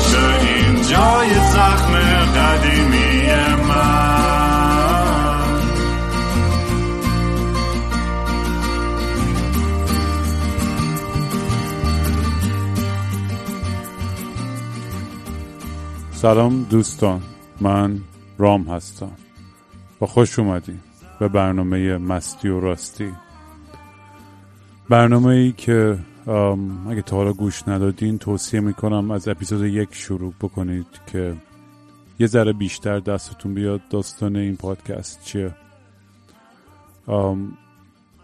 خوب بشه این جای زخم سلام دوستان من رام هستم. با خوش اومدیم به برنامه مستی و راستی. برنامه ای که اگه تا حالا گوش ندادین توصیه می‌کنم از اپیزود یک شروع بکنید که یه ذره بیشتر دستتون بیاد. داستان این پادکست چیه؟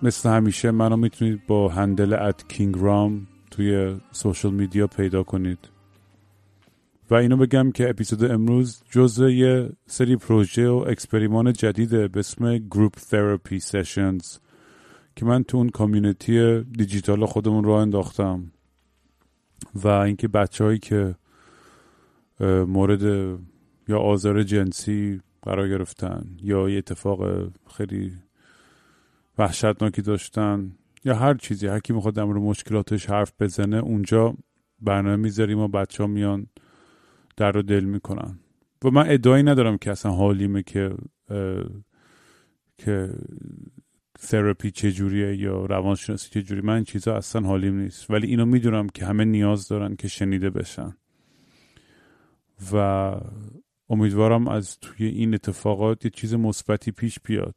مثل همیشه منو می‌تونید با handle at King Raam توی social media پیدا کنید. و اینو بگم که اپیزود امروز جزء یه سری پروژه و experiment جدیده به اسم group therapy sessions که من تو اون کامیونیتی دیجیتال خودمون رو انداختم و اینکه بچههایی که مورد یا آزار جنسی قرار گرفتن یا یه اتفاق خیلی وحشتناکی داشتن یا هر چیزی هر کی می‌خواد در مشکلاتش حرف بزنه اونجا برنامه می‌ذاریم و بچه ها میان در رو دل می‌کنن. و من ادعایی ندارم که اصلا حالیمه که که تراپی چجوریه یا روانشناسی چجوری من چیزا اصلا حالیم نیست. ولی اینو می‌دونم که همه نیاز دارن که شنیده بشن. و امیدوارم از توی این اتفاقات یه چیز مثبتی پیش بیاد.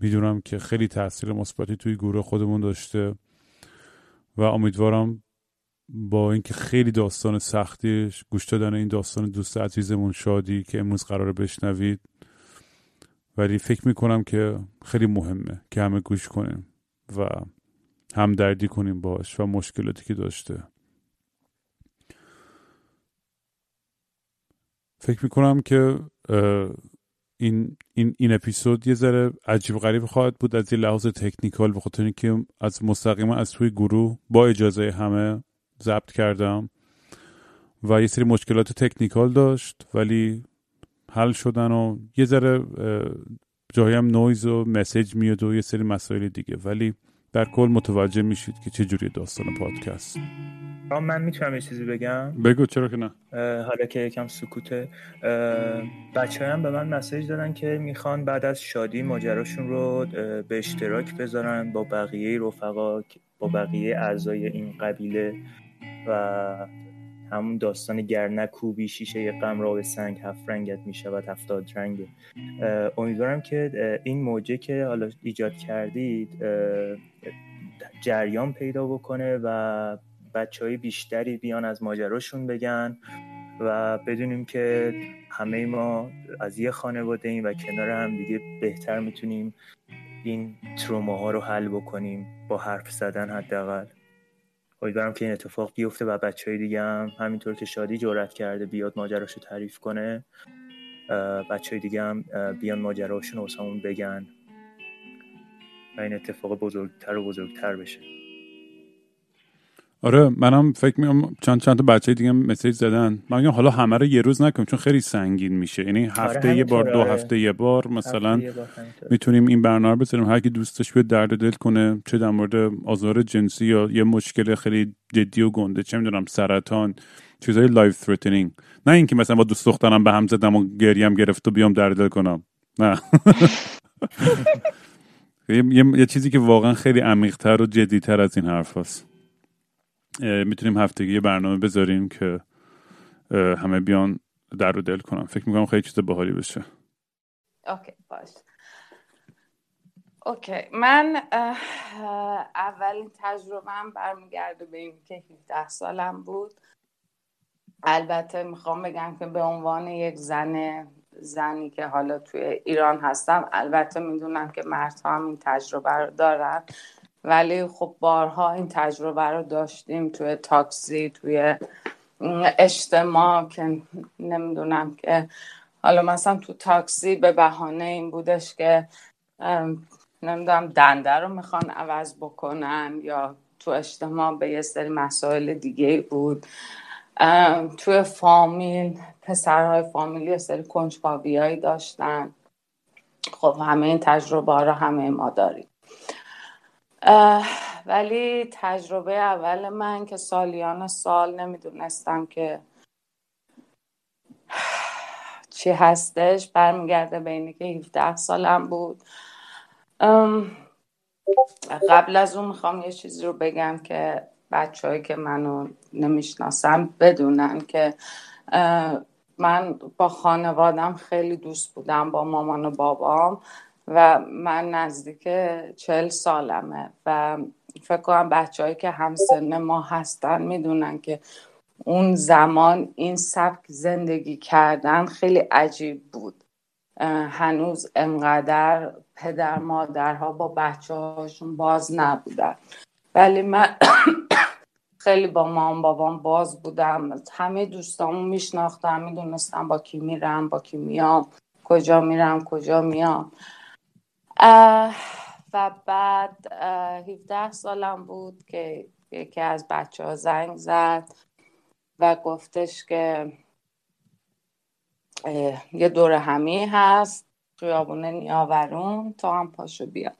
می‌دونم که خیلی تاثیر مثبتی توی گروه خودمون داشته و امیدوارم با اینکه خیلی داستان سختیش گوش دادن این داستان دوست عزیزمون شادی که امروز قراره بشنوید ولی فکر می‌کنم که خیلی مهمه که همه گوش کنیم و همدردی کنیم باش و مشکلاتی که داشته. فکر می‌کنم که این این این اپیزود یه ذره عجیب غریب خواهد بود از یه لحاظ تکنیکال به خاطر اینکه از مستقیما از توی گروه با اجازه همه ضبط کردم و یه سری مشکلات تکنیکال داشت ولی حل شدن و یه ذره جایی هم نویز و مسیج میاد و یه سری مسائل دیگه. ولی در کل متوجه میشید که چه جوری داستان پادکست. من می‌تونم یه چیزی بگم؟ بگو چرا که نه. حالا که یکم سکوته بچه هم به من مسیج دادن که می‌خوان بعد از شادی ماجراشون رو به اشتراک بذارن با بقیه رفقا با بقیه اعضای این قبیله و همون داستان گرنکوبی شیشه غم را به سنگ هفت رنگت می شود هفتاد رنگه امیدوارم که این موجه که حالا ایجاد کردید جریان پیدا بکنه و بچه های بیشتری بیان از ماجراشون بگن و بدونیم که همه ما از یه خانواده ایم و کنار هم دیگه بهتر می‌تونیم این تروماها رو حل بکنیم با حرف زدن حداقل. امیدوارم که این اتفاق بیفته و بچه های دیگه هم همینطور که شادی جورت کرده بیاد ماجراش رو تعریف کنه بچه های دیگه هم بیان ماجراشون رو بگن و این اتفاق بزرگتر و بزرگتر بشه. آره منم فکر می‌کنم چند چند تا بچه دیگه مسیج زدن. من میگم حالا همه رو یه روز نکنیم چون خیلی سنگین میشه. یعنی آره، هفته یه بار دو آره. هفته یه بار مثلا می‌تونیم این برنامه بذاریم. هر کی دوستش بیاد درد دل کنه چه در مورد آزار جنسی یا یه مشکل خیلی جدی و گنده چه می‌دونم سرطان چیزای life threatening نه اینکه مثلا با دوست دخترم به هم زدم و گریم گرفت و بیام درد دل کنم. نه. یه،, یه چیزی که واقعا خیلی عمیقتر و جدیتر از این حرف هست. می‌تونیم هفتگی یه برنامه بذاریم که همه بیان درد و دل کنن فکر می‌کنم خیلی چیز باحالی بشه. okay باش. okay من اولین تجربهم برمیگرده به این که 17 سالم بود. البته می‌خوام بگم که به عنوان یک زن زنی که حالا توی ایران هستم البته می‌دونم که مردها هم این تجربه رو دارن. ولی خب بارها این تجربه رو داشتیم توی تاکسی توی اجتماع که نمی‌دونم که حالا مثلا تو تاکسی به بهانه این بودش که نمی‌دونم دنده رو می‌خوان عوض بکنن یا تو اجتماع به یه سری مسائل دیگه بود. توی فامیل پسرهای فامیلی یه سری کنجکاوی داشتن. خب همه این تجربه ها رو همه ما داریم. ولی تجربه اول من که سالیان سال نمی‌دونستم که چی هستش برمیگرده به اینی که 17 سالم بود. قبل از اون می‌خوام یه چیزی رو بگم که بچههایی که منو نمی‌شناسم بدونن که من با خانوادم خیلی دوست بودم با مامان و بابام. و من نزدیک چل سالمه و فکر کنم بچههایی که همسن ما هستن می‌دونن که اون زمان این سبک زندگی کردن خیلی عجیب بود. هنوز انقدر پدر مادرها با بچه هاشون باز نبودن. ولی من خیلی با مام بابام باز بودم. همه دوستامو میشناختم می‌دونستم با کی میرم با کی میام کجا میرم کجا میام. و بعد 17 سالم بود که یکی از بچه ها زنگ زد و گفتش که یه دور همی هست خیابون نیاورون تا هم پاشو بیا.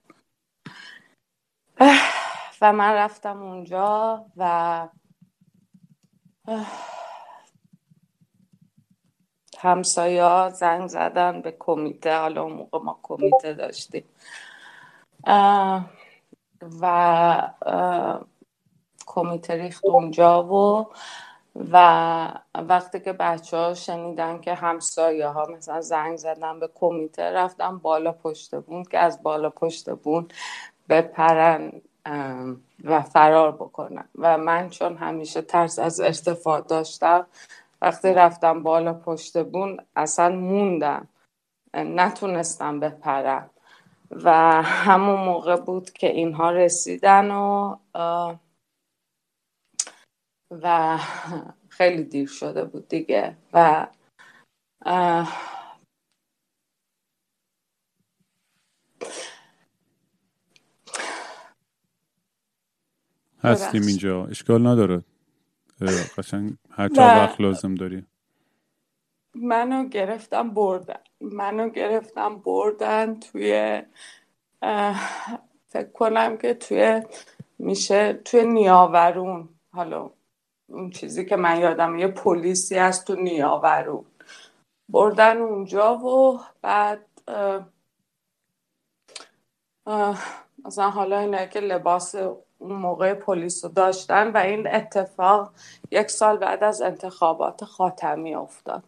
و من رفتم اونجا و همسایا زنگ زدن به کمیته حالا اون موقع ما کمیته داشتیم. و کمیته ریخت اونجا و و وقتی که بچه ها شنیدن که همسایه ها مثلا زنگ زدن به کمیته رفتن بالا پشت بون که از بالا پشت بون بپرن و فرار بکنن. و من چون همیشه ترس از ارتفاع داشتم وقتی رفتم بالا پشت بون اصلا موندم. نتونستم بپرم. و همون موقع بود که اینها رسیدن و و خیلی دیر شده بود دیگه. و هستیم اینجا. اشکال نداره. قشنگ هر وقت لازم داری. منو گرفتم بردن. منو گرفتم بردن توی فکر کنم که توی میشه توی نیاورون. حالا اون چیزی که من یادم یه پلیسی هست تو نیاورون. بردن اونجا و بعد مثلا حالا اینه که لباس اون موقع پلیس رو داشتن و این اتفاق یک سال بعد از انتخابات خاتمی افتاد.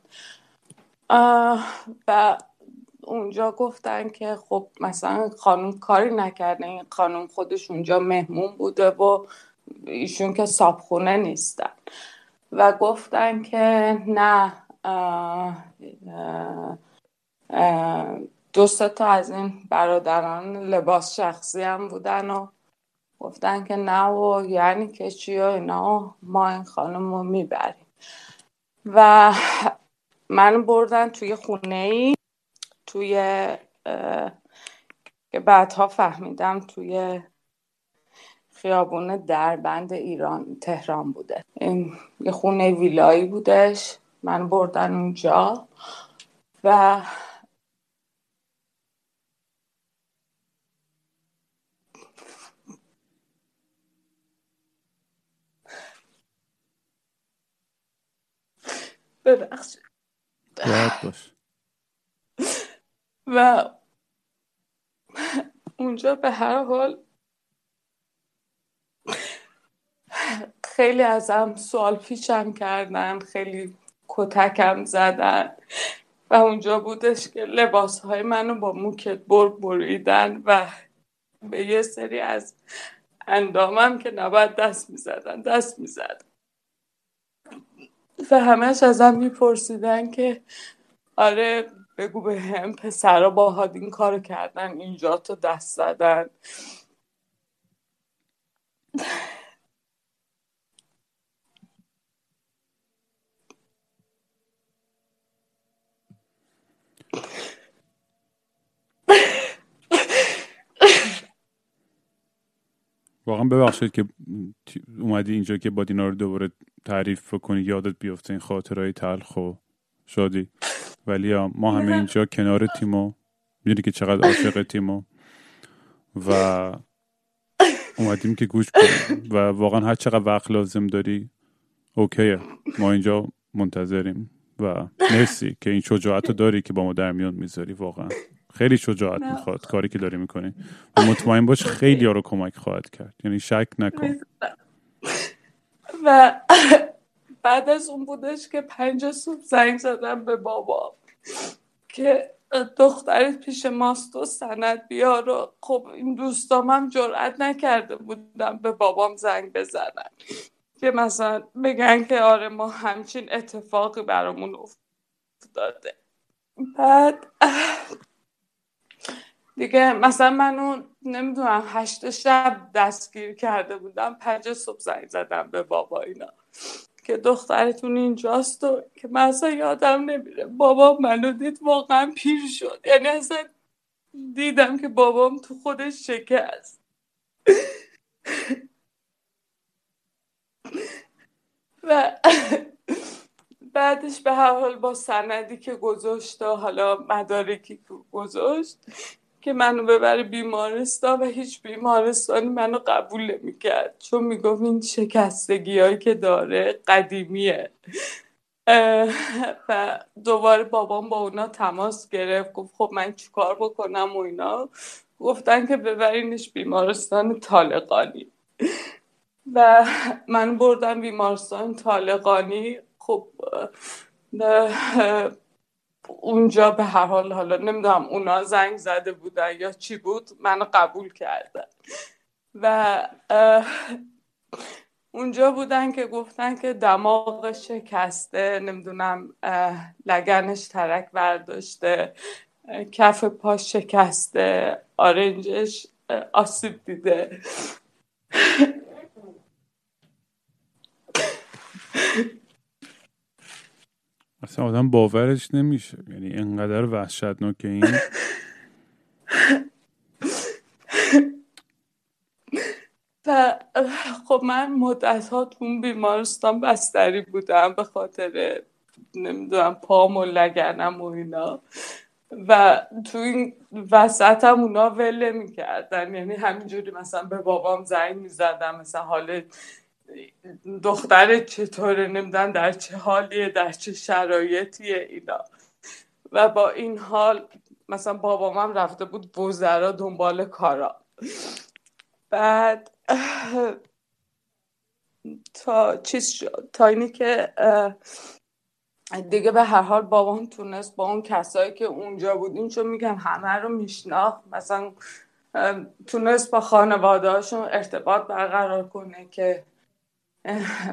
و اونجا گفتن که خب مثلا خانم کاری نکرده این خانم خودش اونجا مهمون بوده و ایشون که صابخونه نیستن. و گفتن که نه دو تا از این برادران لباس شخصی هم بودن و گفتن که نه و یعنی که چی و اینا. ما این خانم رو می‌بریم. و من بردن توی خونه ای توی که بعدها فهمیدم توی خیابون دربند ایران تهران بوده. این یه خونه ویلایی بودش. من بردن اونجا. و ببخشید. باش. و اونجا به هر حال خیلی ازم سوال پیچم کردن خیلی کتکم زدن و اونجا بودش که لباس های منو با موکت بر بریدن و به یه سری از اندامم که نباید دست می‌زدن دست می‌زدن. و همش ازم میپرسیدن که آره بگو به هم پسرا باهات این کارو کردن اینجا تو دست زدن. واقعا ببخشید که اومدی اینجا که با دینا رو دوباره تعریف کنی یادت بیفته این خاطرهای تلخ و شادی. ولی ما همه اینجا کنار تیمو می‌دونی که چقدر عاشق تیمو و اومدیم که گوش کنیم. و واقعا هر چقدر وقت لازم داری اوکیه. ما اینجا منتظریم. و مرسی که این شجاعت رو داری که با ما در میان می‌ذاری واقعا. خیلی شجاعت می‌خواد کاری که داری می‌کنی. و مطمئن باش خیلی ها رو کمک خواهد کرد. یعنی شک نکن. و بعد از اون بودش که پنج صبح زنگ زدم به بابا که دخترت پیش ماست و سند بیار خب این دوستام هم جرأت نکرده بودم به بابام زنگ بزنن. که مثلا بگن که آره ما همچین اتفاقی برامون افتاده. بعد دیگه مثلا منو نمی‌دونم هشت شب دستگیر کرده بودم پنج صبح زنگ زدم به بابا اینا که دخترتون اینجاست و که من اصلا یادم نمیره. بابا منو دید واقعا پیر شد. یعنی اصلا دیدم که بابام تو خودش شکست. و بعدش به هر حال با سندی که گذاشت و حالا مدارکی که گذاشت که منو ببره بیمارستان و هیچ بیمارستانی منو قبول نمی‌کرد. چون می‌گفت این شکستگی هایی که داره قدیمیه. و دوباره بابام با اونا تماس گرفت. گفت خب من چیکار بکنم و اینا. گفتن که ببرینش بیمارستان طالقانی. و من بردم بیمارستان طالقانی. خب اونجا به هر حال حالا نمی‌دونم اونا زنگ زده بودن یا چی بود منو قبول کردن. و اونجا بودن که گفتن که دماغ شکسته نمی‌دونم لگنش ترک برداشته کف پا شکسته آرنجش آسیب دیده. اصلا آدم باورش نمیشه. یعنی انقدر وحشتناکه این. و خب من مدت ها تو اون بیمارستان بستری بودم به خاطر نمی‌دونم پام و لگنم و اینا. و تو این وسط هم اونا وله می‌کردن یعنی همینجوری مثلا به بابام زنگ می‌زدم مثلا حال دختر چطوره نمیدن در چه حالیه در چه شرایطیه اینا. و با این حال مثلا بابام رفته بود وزرا دنبال کارا. بعد تا چیز شد تا اینی که دیگه به هر حال بابام تونست با اون کسایی که اونجا بودیم چون میگم همه رو میشناخت مثلا تونست با خانواده هاشون ارتباط برقرار کنه که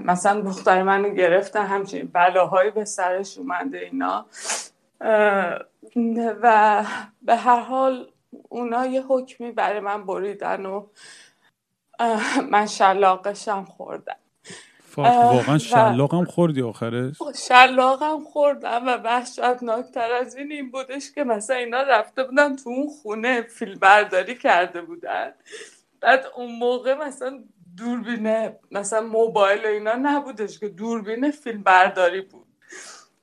مثلا دختر من گرفتن همچین بلاهایی به سرش اومده اینا. و به هر حال اونا یه حکمی برای من بریدن و من شلاقشم خوردم. واقعا شلاقم خوردی آخرش؟ شلاقم خوردم و وحشتناکتر از این این بودش که مثلا اینا رفته بودن تو اون خونه فیلم برداری کرده بودن. بعد اون موقع مثلا دوربینه مثلا موبایل و اینا نبودش که دوربین فیلم برداری بود.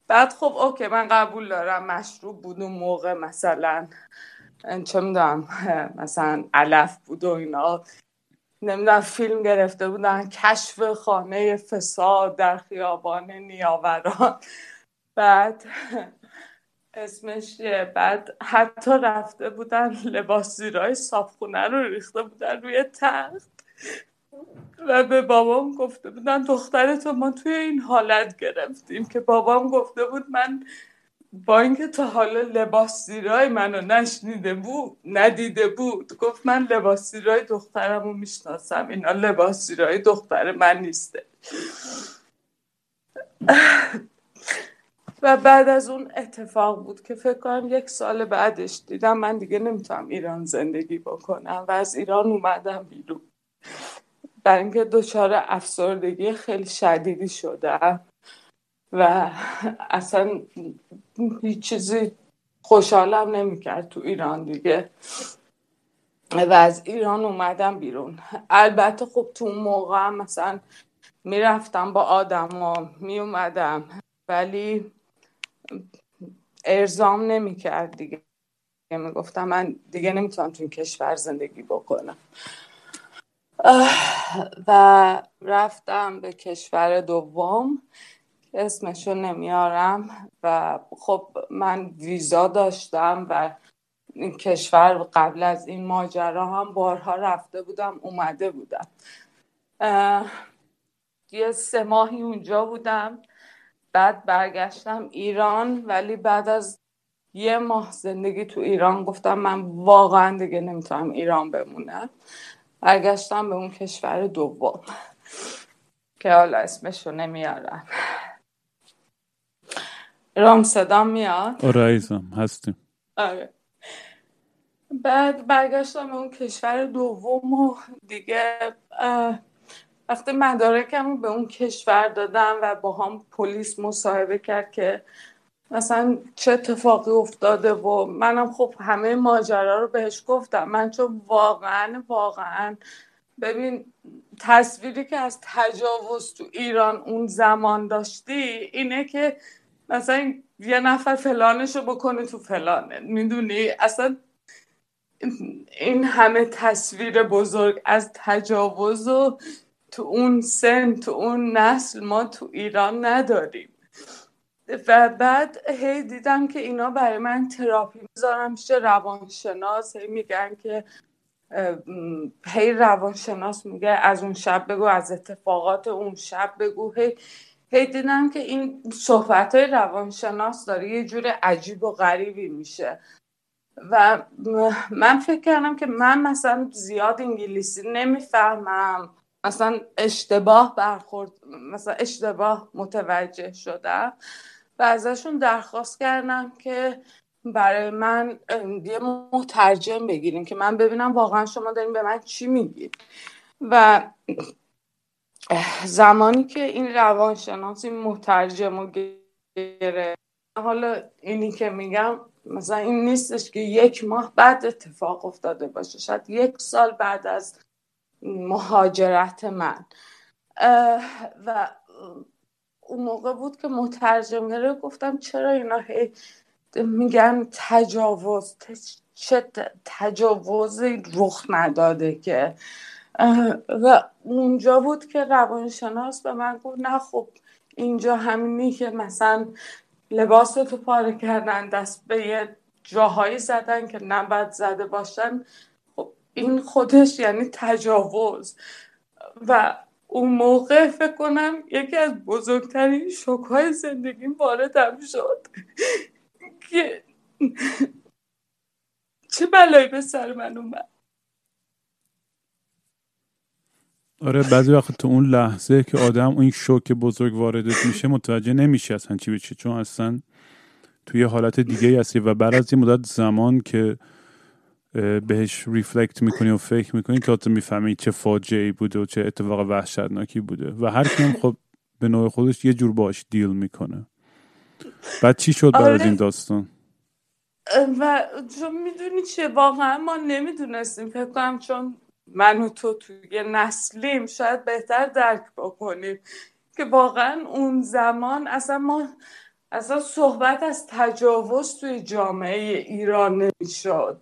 بعد خب اوکی من قبول دارم مشروب بود اون موقع مثلا. چه می‌دونم مثلا علف بود و اینا. نمی‌دونم فیلم گرفته بودن کشف خانه فساد در خیابان نیاوران. بعد اسمش بعد حتی رفته بودن لباس زیرای صابخونه رو ریخته بودن روی تخت. و به بابام گفته بودن دخترتو ما توی این حالت گرفتیم که بابام گفته بود من با اینکه تا حالا لباس زیرای منو نشنیده بود ندیده بود. گفت من لباس زیرای دخترمو می‌شناسم اینا لباس زیرای دختر من نیسته. و بعد از اون اتفاق بود که فکر کنم یک سال بعدش دیدم من دیگه نمی‌تونم ایران زندگی بکنم و از ایران اومدم بیرون. برای اینکه دچار افسردگی خیلی شدیدی شدم و اصلا هیچ چیزی خوشحالم نمی‌کرد تو ایران دیگه. و از ایران اومدم بیرون. البته خب تو اون موقع مثلا می‌رفتم با آدم میومدم ولی ارزام نمی‌کرد دیگه. می‌گفتم من دیگه نمی‌تونم تو این کشور زندگی بکنم. و رفتم به کشور دوم. اسمشو نمیارم و خب من ویزا داشتم و این کشور قبل از این ماجرا هم بارها رفته بودم اومده بودم. یه سه ماهی اونجا بودم. بعد برگشتم ایران ولی بعد از یه ماه زندگی تو ایران گفتم من واقعا دیگه نمی‌تونم ایران بمونم. برگشتم به اون کشور دوم که حالا اسمشو نمیارم رام صدا میاد؟ آره عزیزم هستیم. آره. بعد برگشتم به اون کشور دوم و دیگه وقتی مدارکم به اون کشور دادم و با هم پلیس مصاحبه کرد که مثلا چه اتفاقی افتاده و منم خب همه ماجرا رو بهش گفتم. من چون واقعا واقعا ببین تصویری که از تجاوز تو ایران اون زمان داشتی اینه که مثلا یه نفر فلانشو بکنه تو فلانه. می‌دونی؟ اصلا این همه تصویر بزرگ از تجاوز و تو اون سن تو اون نسل ما تو ایران نداریم. و بعد هی دیدم که اینا برای من تراپی می‌ذارم میشه روانشناس. هی میگن که هی روانشناس میگه از اون شب بگو از اتفاقات اون شب بگو. هی هی دیدم که این صحبت های روانشناس داره یه جور عجیب و غریبی میشه. و من فکر کردم که من مثلا زیاد انگلیسی نمی‌فهمم. مثلا اشتباه برخورد مثلا اشتباه متوجه شدم. و ازشون درخواست کردم که برای من یه مترجم بگیریم که من ببینم واقعا شما دارین به من چی میگید و زمانی که این روانشناس این مترجم رو گره حالا اینی که میگم مثلا این نیستش که یک ماه بعد اتفاق افتاده باشه شاید یک سال بعد از مهاجرت من. و اون موقع بود که مترجم گره گفتم چرا اینا هی میگن تجاوز؟ چه تجاوزی رخ نداده که؟ و اونجا بود که روانشناس به من گفت نه خب اینجا همینی که مثلا لباس تو پاره کردن دست به یه جاهایی زدن که نباید زده باشن خب این خودش یعنی تجاوز. و اون موقع فکر کنم یکی از بزرگترین شکهای زندگیم واردم شد. که چه بلایی به سر من اومد؟ آره بعضی وقت تو اون لحظه که آدم اون شوک بزرگ واردت میشه متوجه نمیشه اصلا چی بشه چون اصلا توی حالت دیگه هستی. و بعد از یه مدت زمان که بهش ریفلکت می‌کنی و فکر می‌کنی تا تو می‌فهمی چه فاجعه بوده و چه اتفاق وحشتناکی بوده. و هر کیم خب به نوع خودش یه جور باش دیل می‌کنه. بعد چی شد بعد از آره. این داستان؟ و چون می‌دونی چه واقعا ما نمی‌دونستیم. فکر کنم چون من و تو توی نسلیم شاید بهتر درک بکنیم که واقعا اون زمان اصلا ما اصلا صحبت از تجاوز توی جامعه ایران نمی‌شد.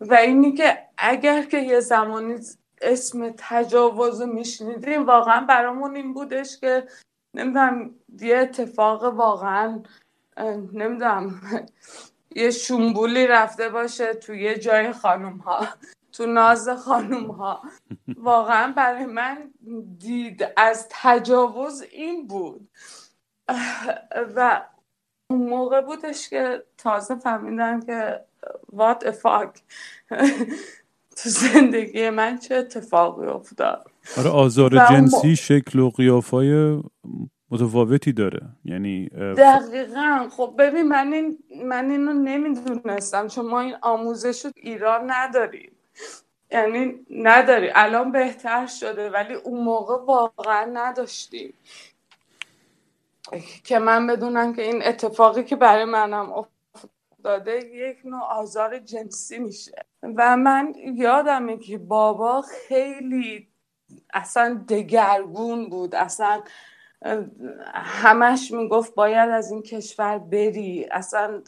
و اینی که اگر که یه زمانی اسم تجاوز رو میشنیدیم واقعا برامون این بودش که نمی‌دونم یه اتفاق واقعا نمی‌دونم یه شنبولی رفته باشه توی یه جای خانوم ها تو ناز خانوم ها واقعا برای من دید از تجاوز این بود. و اون موقع بودش که تازه فهمیدم که وات افاک تو زندگی من چه اتفاقی افتاد؟ آره آزار جنسی شکل و قیافای متفاوتی داره. یعنی اه، دقیقا. خب ببین من این من اینو نمی‌دونستم. چون ما این آموزش رو ایران نداریم. یعنی نداری. الان بهتر شده ولی اون موقع واقعا نداشتیم. که من بدونم که این اتفاقی که برای منم افتاده یک نوع آزار جنسی میشه. و من یادمه که بابا خیلی اصلا دگرگون بود. اصلا همش می‌گفت باید از این کشور بری. اصلا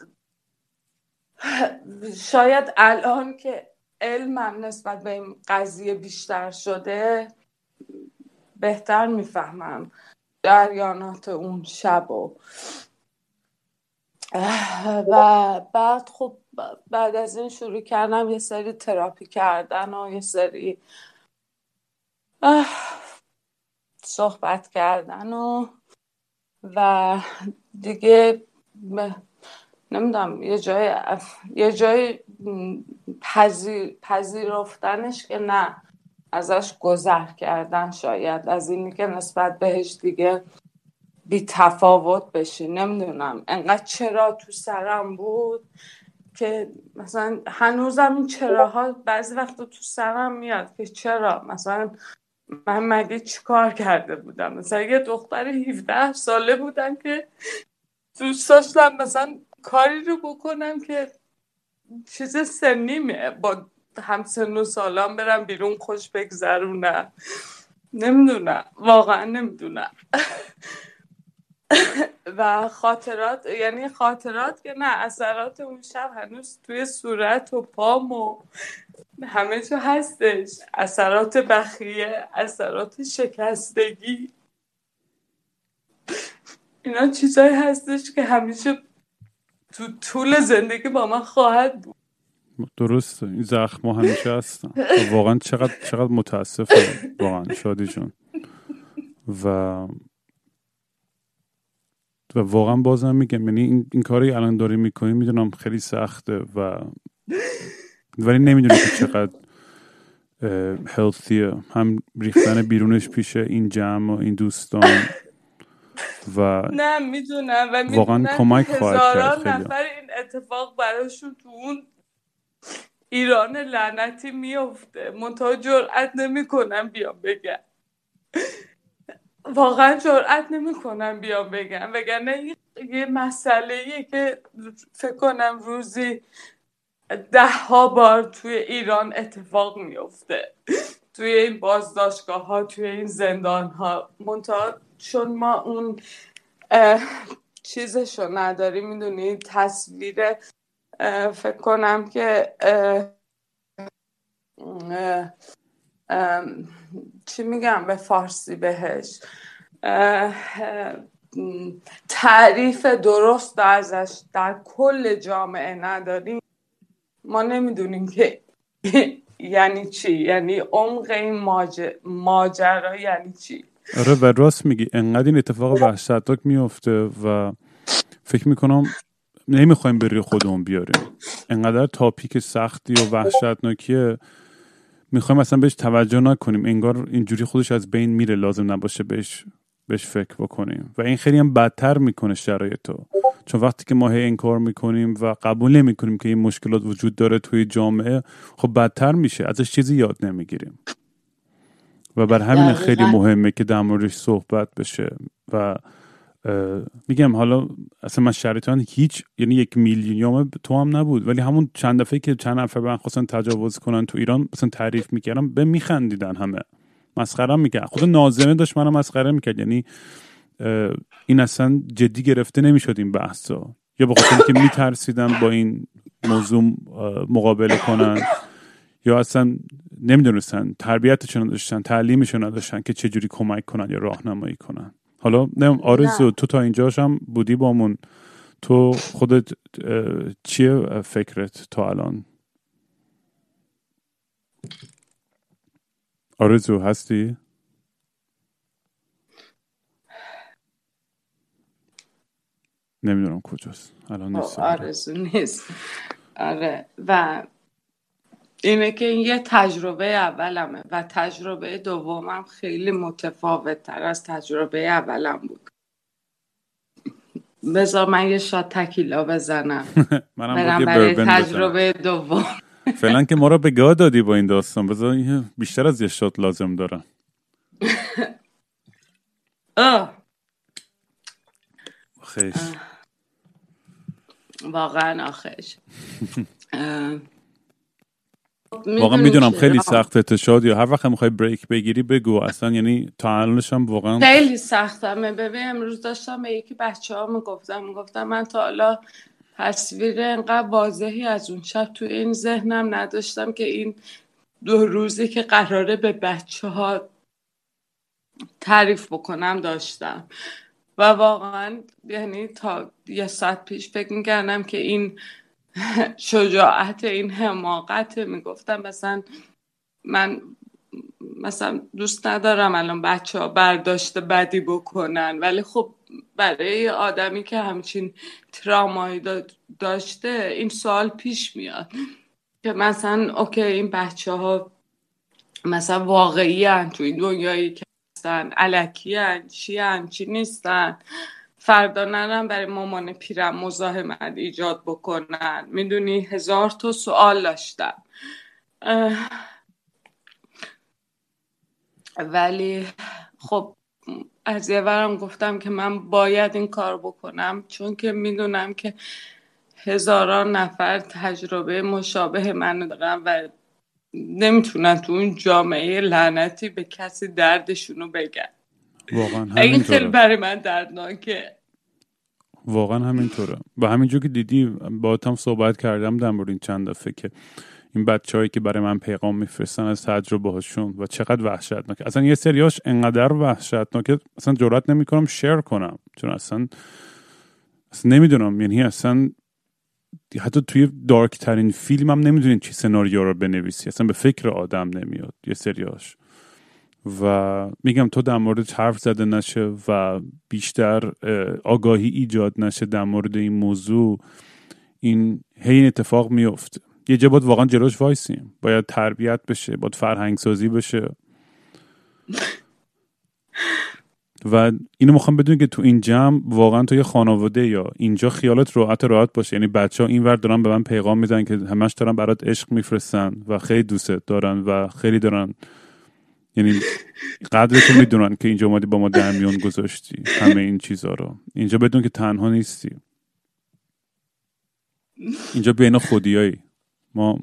شاید الان که علمم نسبت به این قضیه بیشتر شده بهتر می‌فهمم جریانات اون شب و و بعد خب بعد از این شروع کردم یه سری تراپی کردن و یه سری صحبت کردن و و دیگه نمی‌دونم یه جای یه جای پذیرفتنش که نه ازش گذر کردن شاید از اینی که نسبت بهش دیگه بی تفاوت بشی نمی‌دونم. انقدر چرا تو سرم بود که مثلا هنوزم این چراها بعضی وقت تو سرم میاد که چرا؟ مثلا من مگه چیکار کرده بودم؟ مثلا یه دختر 17 ساله بودم که دوست داشتم مثلا کاری رو بکنم که چیز سنیمه. با همسن و سالان برم بیرون خوش بگذرونم. نمی‌دونم. واقعا نمی‌دونم. و خاطرات یعنی خاطرات که نه اثرات اون شب هنوز توی صورت و پام و همه جو هستش. اثرات بخیه اثرات شکستگی. اینا چیزایی هستش که همیشه تو طول زندگی با من خواهد بود. درسته این زخم همیشه هستن. واقعا چقدر چقدر متاسفم. واقعا شادی جون و و واقعا بازم میگم یعنی این, این کاری الان داری می‌کنی می‌دونم خیلی سخته و ولی نمی‌دونی که چقدر هلثیه هم ریختن بیرونش پیش این جمع و این دوستان و نه می‌دونم و واقعا کمک خواهد کرد خیلی. نفر این اتفاق براشون تو اون ایران لعنتی میفته منتها جرأت نمی‌کنم بیام بگم. واقعا جرأت نمی‌کنم بیام بگم وگرنه یه مسئله که فکر کنم روزی ده ها بار توی ایران اتفاق میفته توی این بازداشتگاه ها توی این زندان ها منتها چون ما اون چیزشو نداریم می‌دونی تصویر فکر کنم که چی میگم؟ به فارسی بهش. تعریف درست ازش در کل جامعه نداریم. ما نمی‌دونیم که یعنی چی؟ یعنی عمق این ماجرا یعنی چی؟ آره و راست میگی. انقدر این اتفاق وحشتناک میفته و فکر می‌کنم نمی‌خوایم بری خودمون بیاریم. انقدر تاپیک سختی و وحشتناکیه. می‌خوایم اصلا بهش توجه نکنیم. انگار اینجوری خودش از بین میره لازم نباشه بهش بهش فکر بکنیم. و این خیلی هم بدتر می‌کنه شرایط تو چون وقتی که ما هی انکار می‌کنیم و قبول نمی‌کنیم که این مشکلات وجود داره توی جامعه خب بدتر میشه. ازش چیزی یاد نمی‌گیریم. و بر همین خیلی مهمه که در موردش صحبت بشه. و میگم حالا اصلا من شرایطان هیچ یعنی یک میلیونیوم تو هم نبود. ولی همون چند دفعه که چند نفر من خواستن تجاوز کنن تو ایران مثلا تعریف می‌کردم به میخندیدن همه. مسخره می‌کرد. خود ناظمه داشت منو مسخره می‌کرد. یعنی این اصلا جدی گرفته نمی‌شد این بحثا یا به خاطر که میترسیدن با این موضوع مقابله کنن. یا اصلا نمی‌دونستن تربیتشون نداشتن تعلیمشون نداشتن که چجوری کمک کنن یا راهنمایی کنن. حالا نه آرزو تو تا اینجاش هم بودی بامون. تو خودت چیه فکرت تا الان؟ آرزو هستی؟ نمی‌دونم کجاست. الان نیست آرزو نیست. آره. و اینه که این یه تجربه اولمه و تجربه دومم خیلی متفاوت تر از تجربه اولم بود. بذار من یه شات تکیلا بزنم. منم برای تجربه دوم. فعلا که ما را به گاه دادی با این داستان. بذار بیشتر از یه شات لازم دارم. خیش واقعا آخش واقعا می‌دونم خیلی سخته شاد یا هر وقت می‌خوای بریک بگیری بگو. اصلا یعنی تا الانش هم واقعا خیلی سختمه. ببین امروز داشتم به یکی بچه ها می‌گفتم. می‌گفتم من تا حالا تصویر انقدر واضحی از اون شب تو این ذهنم نداشتم که این دو روزی که قراره به بچه ها تعریف بکنم داشتم. و واقعا یعنی تا یه ساعت پیش فکر می‌کردم که این شجاعت این حماقت می‌گفتم. مثلا من مثلا دوست ندارم الان بچه ها برداشت بدی بکنن. ولی خب برای آدمی که همچین ترامایی داشته این سوال پیش میاد. که مثلا اوکی این بچه ها مثلا واقعی هن تو این دنیایی که هستن علکی هن چی هن چی نیستن. فردا نرم برای مامان پیرم مزاحمت ایجاد بکنن. می‌دونی هزار تا سوال داشتم. ولی خب از یه ورم گفتم که من باید این کار بکنم چون که می‌دونم که هزاران نفر تجربه مشابه من دارم و نمی‌تونن تو اون جامعه لعنتی به کسی دردشونو بگن. واقعا این خیلی برای من دردناکه. واقعا همینطوره. و همینجور که دیدی با هم صحبت کردم در مورد این چند دفعه که این بچههایی که برای من پیغام میفرستن از تجربه هاشون و چقدر وحشتناکه اصلا یه سریاش انقدر وحشتناکه اصلا جرات نمی‌کنم شیر کنم. چون اصلا اصلا نمی‌دونم. یعنی اصلا حتی توی دارک ترین فیلم هم نمی‌دونین چی سناریو رو بنویسی. اصلا به فکر آدم نمیاد یه سریاش. و میگم تو در مورد حرف زده نشه و بیشتر آگاهی ایجاد نشه در مورد این موضوع این هی اتفاق میفته. یه جا باید واقعا جلوش وایسیم. باید تربیت بشه باید فرهنگ سازی بشه. و اینو می‌خوام بدونی که تو این جمع واقعا تو یه خانواده یا اینجا خیالت راحت راحت باشه. یعنی بچه ها این ور دارن به من پیغام میدن که همش دارن برات عشق میفرستن و خیلی دوست دارن و خیلی دارن یعنی قدرتو می‌دونن که اینجا اومدی با ما در میون گذاشتی همه این چیزها رو. اینجا بدون که تنها نیستی. اینجا بین خودیایی. ما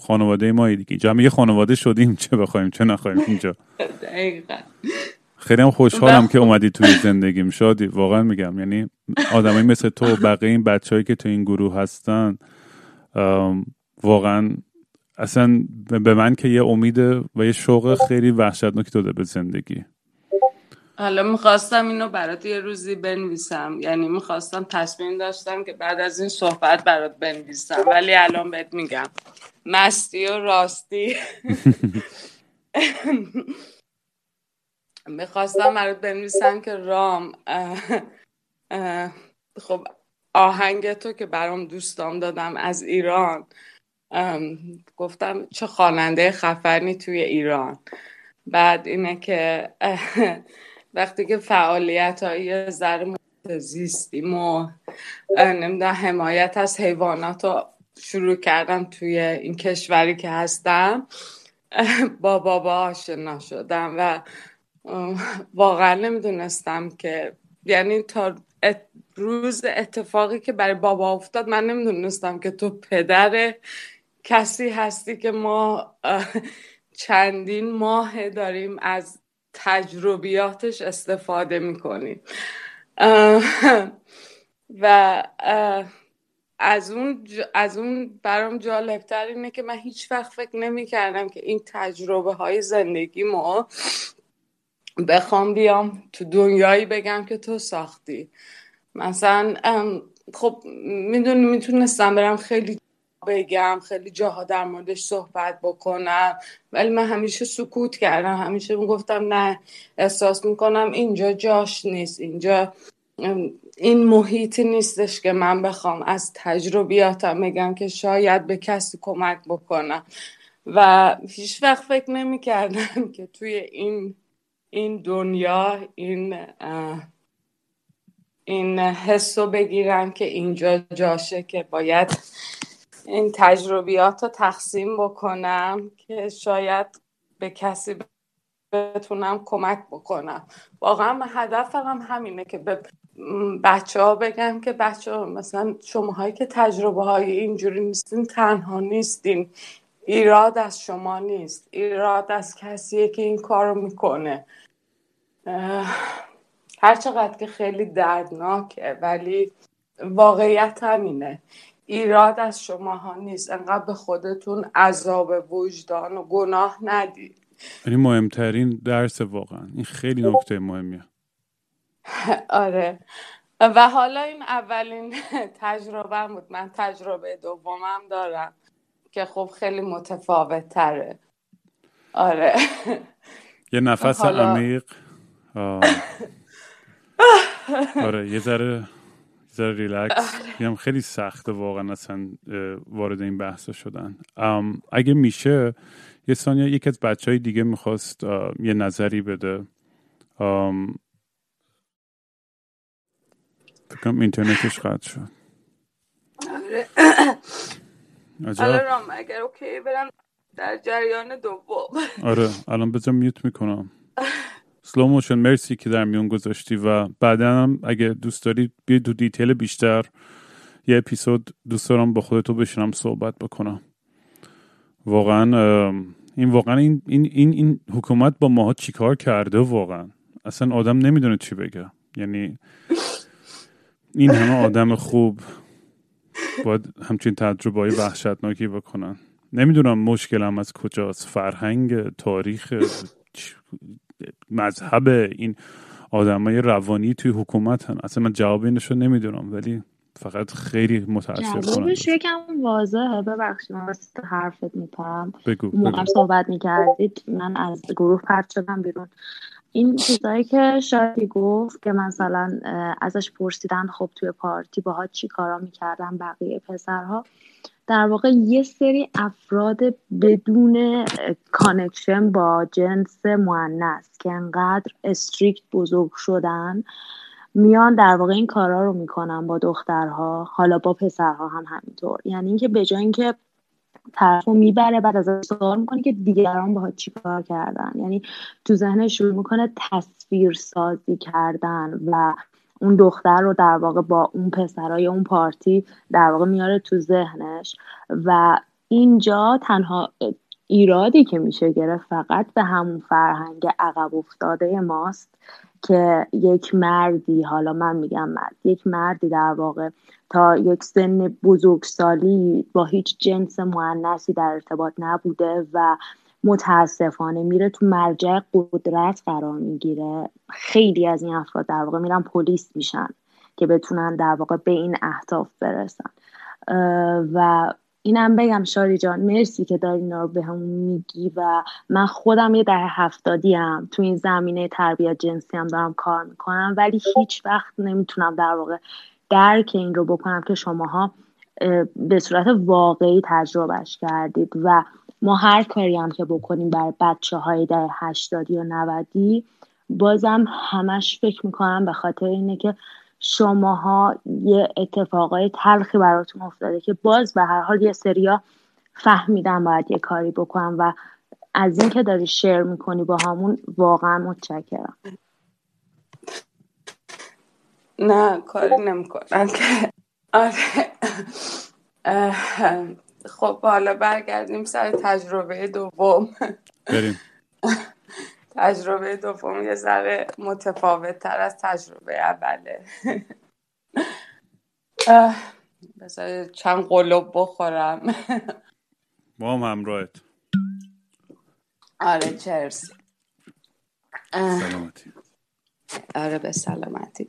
خانواده ما دیگه. اینجا همه یه خانواده شدیم. چه بخوایم چه نخوایم اینجا. خیلی هم خوشحالم که اومدی توی زندگیم شادی. واقعا میگم. یعنی آدمایی مثل تو و بقیه این بچههایی که تو این گروه هستن واقعا اصلا به من که یه امید و یه شوق خیلی وحشتناکی داده به زندگی. حالا می‌خواستم اینو برات یه روزی بنویسم. یعنی می‌خواستم تصمیم داشتم که بعد از این صحبت برات بنویسم. ولی الان بهت میگم. مستی و راستی. می‌خواستم برات بنویسم که رام خب آهنگ تو که برام دوستام دادم از ایران. گفتم چه خواننده خفنی توی ایران. بعد اینه که وقتی که فعالیت های ذره زیستیم و نمی‌دونم حمایت از حیوانات رو شروع کردم توی این کشوری که هستم. با بابا آشنا شدم و واقعا نمی‌دونستم که یعنی تا روز اتفاقی که برای بابا افتاد من نمی‌دونستم که تو پدر کسی هستی که ما چندین ماه داریم از تجربیاتش استفاده می‌کنیم. و از اون, از اون برام جالبتر اینه که من هیچ وقت فکر نمی کردم که این تجربه های زندگی ما بخوام بیام تو دنیایی بگم که تو ساختی. مثلا خب می‌دونی می‌تونستم برم خیلی بگم خیلی جاها در موردش صحبت بکنم. ولی من همیشه سکوت کردم همیشه می‌گفتم نه احساس می‌کنم اینجا جاش نیست اینجا این محیطی نیستش که من بخوام از تجربیاتم بگم که شاید به کسی کمک بکنم. و هیچ وقت فکر نمی کردم که توی این این دنیا این این حس بگیرم که اینجا جاشه که باید این تجربیات رو تقسیم بکنم که شاید به کسی بتونم کمک بکنم. واقعا هدفم همینه که به بچه ها بگم که بچه ها مثلا شماهایی که تجربه های اینجوری نیستین تنها نیستین. ایراد از شما نیست. ایراد از کسیه که این کار می‌کنه. هر چقدر که خیلی دردناکه ولی واقعیت همینه. ایراد از شما ها نیست. انقدر به خودتون عذاب وجدان و گناه ندید. این مهمترین درس واقعا. این خیلی نکته مهمیه. آره. و حالا این اولین تجربه بود. من تجربه دومم دارم که خب خیلی متفاوت تره آره. یه نفس عمیق. آره یه ذره ذره ریلکس آره. خیلی سخته واقعا اصلا وارد این بحثا شدن. اگه میشه یه ثانیه یکی از بچه های دیگه می‌خواست یه نظری بده. فکرم اینترنتش قطع شد. آره رام اگر okay برم در جریان دوم. آره الان بذار mute می‌کنم. Slow Motion مرسی که در میون گذاشتی و بعدا هم اگه دوست دارید بیاید و detail بیشتر یه اپیزود دوست دارم با خودتو بشینم صحبت بکنم. واقعا این واقعا این, این, این, این حکومت با ماها چیکار کرده واقعا؟ اصلا آدم نمی‌دونه چی بگه. یعنی این همه آدم خوب باید همچین تجربه های وحشتناکی بکنن. نمی‌دونم مشکلم از کجاست فرهنگ تاریخ مذهب این آدمای روانی توی حکومت هن. اصلا من جواب اینش رو نمی‌دونم ولی فقط خیلی متاسف جوابش یکم واضحه. ببخشید من حرفت میپرم. بگو, موقع صحبت می‌کردید من از گروه پرت شدم بیرون. این چیزایی که شادی گفت که مثلا ازش پرسیدن خب توی پارتی باها چی کارا می‌کردن بقیه پسرها. در واقع یه سری افراد بدون connection با جنس مؤنثه که انقدر strict بزرگ شدن میان در واقع این کارا رو می‌کنن با دخترها حالا با پسرها هم همینطور. یعنی اینکه به جای اینکه طرف رو می‌بره بعد از سوال می‌کنه که دیگران باها چیکار کردن. یعنی تو ذهنش شروع می‌کنه تصویر سازی کردن و اون دختر رو در واقع با اون پسرای اون پارتی در واقع میاره تو ذهنش و اینجا تنها ایرادی که میشه گرفت فقط به همون فرهنگ عقب افتاده ماست که یک مردی حالا من میگم مرد یک مردی در واقع تا یک سن بزرگسالی با هیچ جنس معنیسی در ارتباط نبوده و متاسفانه میره تو مرجع قدرت قرار می‌گیره. خیلی از این افراد در واقع میرن پلیس میشن که بتونن در واقع به این اهداف برسن. و اینم بگم شاری جان مرسی که داری اینا رو به همون میگی و من خودم یه در هفتادی هم تو این زمینه تربیت جنسی هم دارم کار می‌کنم ولی هیچ وقت نمی‌تونم در واقع درک این رو بکنم که شماها به صورت واقعی تجربهش کردید. و ما هر کاری هم که بکنیم برای بچه های در هشتادی و نودی بازم همش فکر می‌کنم به خاطر اینه که شماها یه اتفاقای تلخی براتون افتاده که باز به هر حال یه سریا فهمیدن باید یه کاری بکنم و از اینکه داری شیر می‌کنی با همون واقعا متشکرم. نه کاری نمی‌کنم. آره. خب حالا برگردیم سر تجربه دوم. بریم. تجربه دوم یه ذره متفاوت تر از تجربه اوله. بذار چند قلوب بخورم. ما هم همراهت. آره چرس. سلامتی. آره به سلامتی.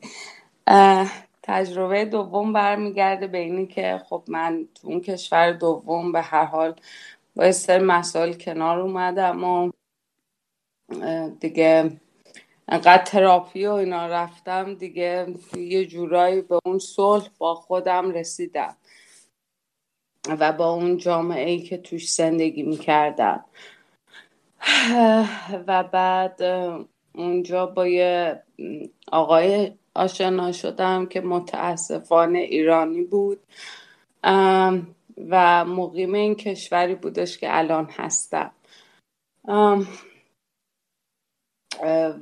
تجربه دوم برمیگرده به اینی که خب من تو اون کشور دوم به هر حال با سر مسائل کنار اومدم و دیگه انقدر تراپی و اینا رفتم دیگه یه جورایی به اون صلح با خودم رسیدم و با اون جامعه ای که توش زندگی می‌کردم. و بعد اونجا با یه آقای آشنا شدم که متاسفانه ایرانی بود. و مقیم این کشوری بودش که الان هستم.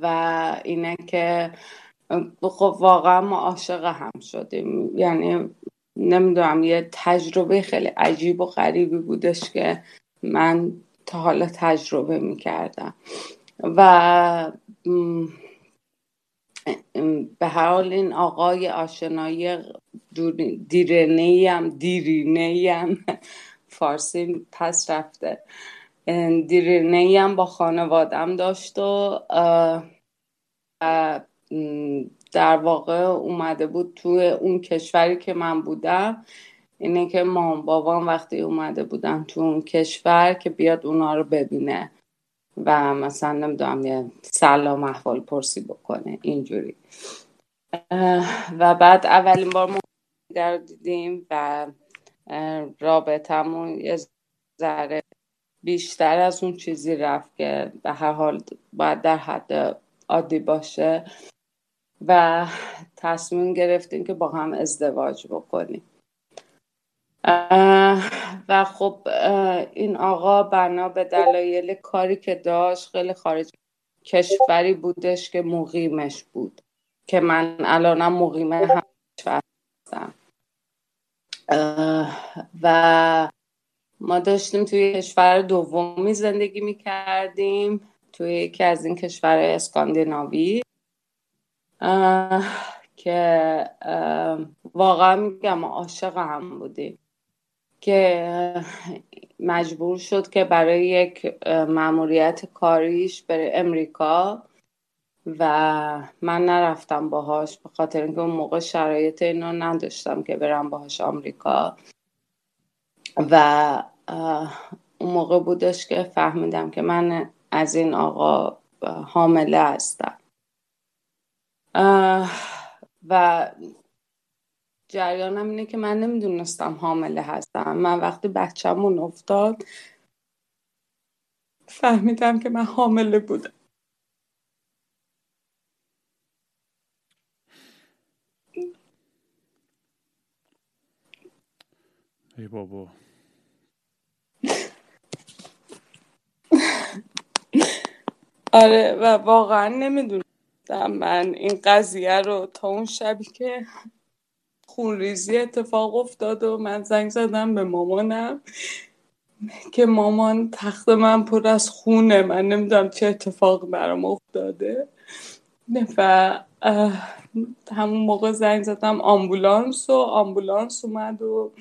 و اینه که خب واقعا ما عاشق هم شدیم. یعنی نمی‌دونم یه تجربه خیلی عجیب و غریبی بودش که من تا حالا تجربه می‌کردم. و به هر حال این آقای آشنایی دیرینه هم دیرینه هم فارسی پس رفته. دیرینه هم با خانوادم داشت و در واقع اومده بود توی اون کشوری که من بودم. اینه که مام بابام وقتی اومده بودن تو اون کشور که بیاد اونا رو ببینه. و مثلا نمی‌دونم یه سلام احوال پرسی بکنه اینجوری. و بعد اولین بار ما دیدیم و رابطمون یه ذره بیشتر از اون چیزی رفت که به هر حال باید در حد عادی باشه. و تصمیم گرفتیم که با هم ازدواج بکنیم. و خب این آقا بنا به دلایل کاری که داشت خیلی خارج کشوری بودش که مقیمش بود که من الانم مقیمه هم هستم. و ما داشتیم توی کشور دومی زندگی می‌کردیم توی یکی از این کشور اسکاندیناوی. که واقعا میگم عاشق هم بودیم. که مجبور شد که برای یک مأموریت کاریش بره امریکا و من نرفتم باهاش به خاطر اینکه اون موقع شرایط اینو نداشتم که برم باهاش آمریکا. و اون موقع بودش که فهمیدم که من از این آقا حامله هستم. و جریانم اینه که من نمی‌دونستم حامله هستم. من وقتی بچهمون افتاد فهمیدم که من حامله بودم. ای بابا. آره و واقعا نمی‌دونستم من این قضیه رو تا اون شبی که خونریزی اتفاق افتاد و من زنگ زدم به مامانم که مامان تخت من پر از خونه من نمی‌دونم چه اتفاق برام افتاده. و همون موقع زنگ زدم آمبولانس و آمبولانس اومد و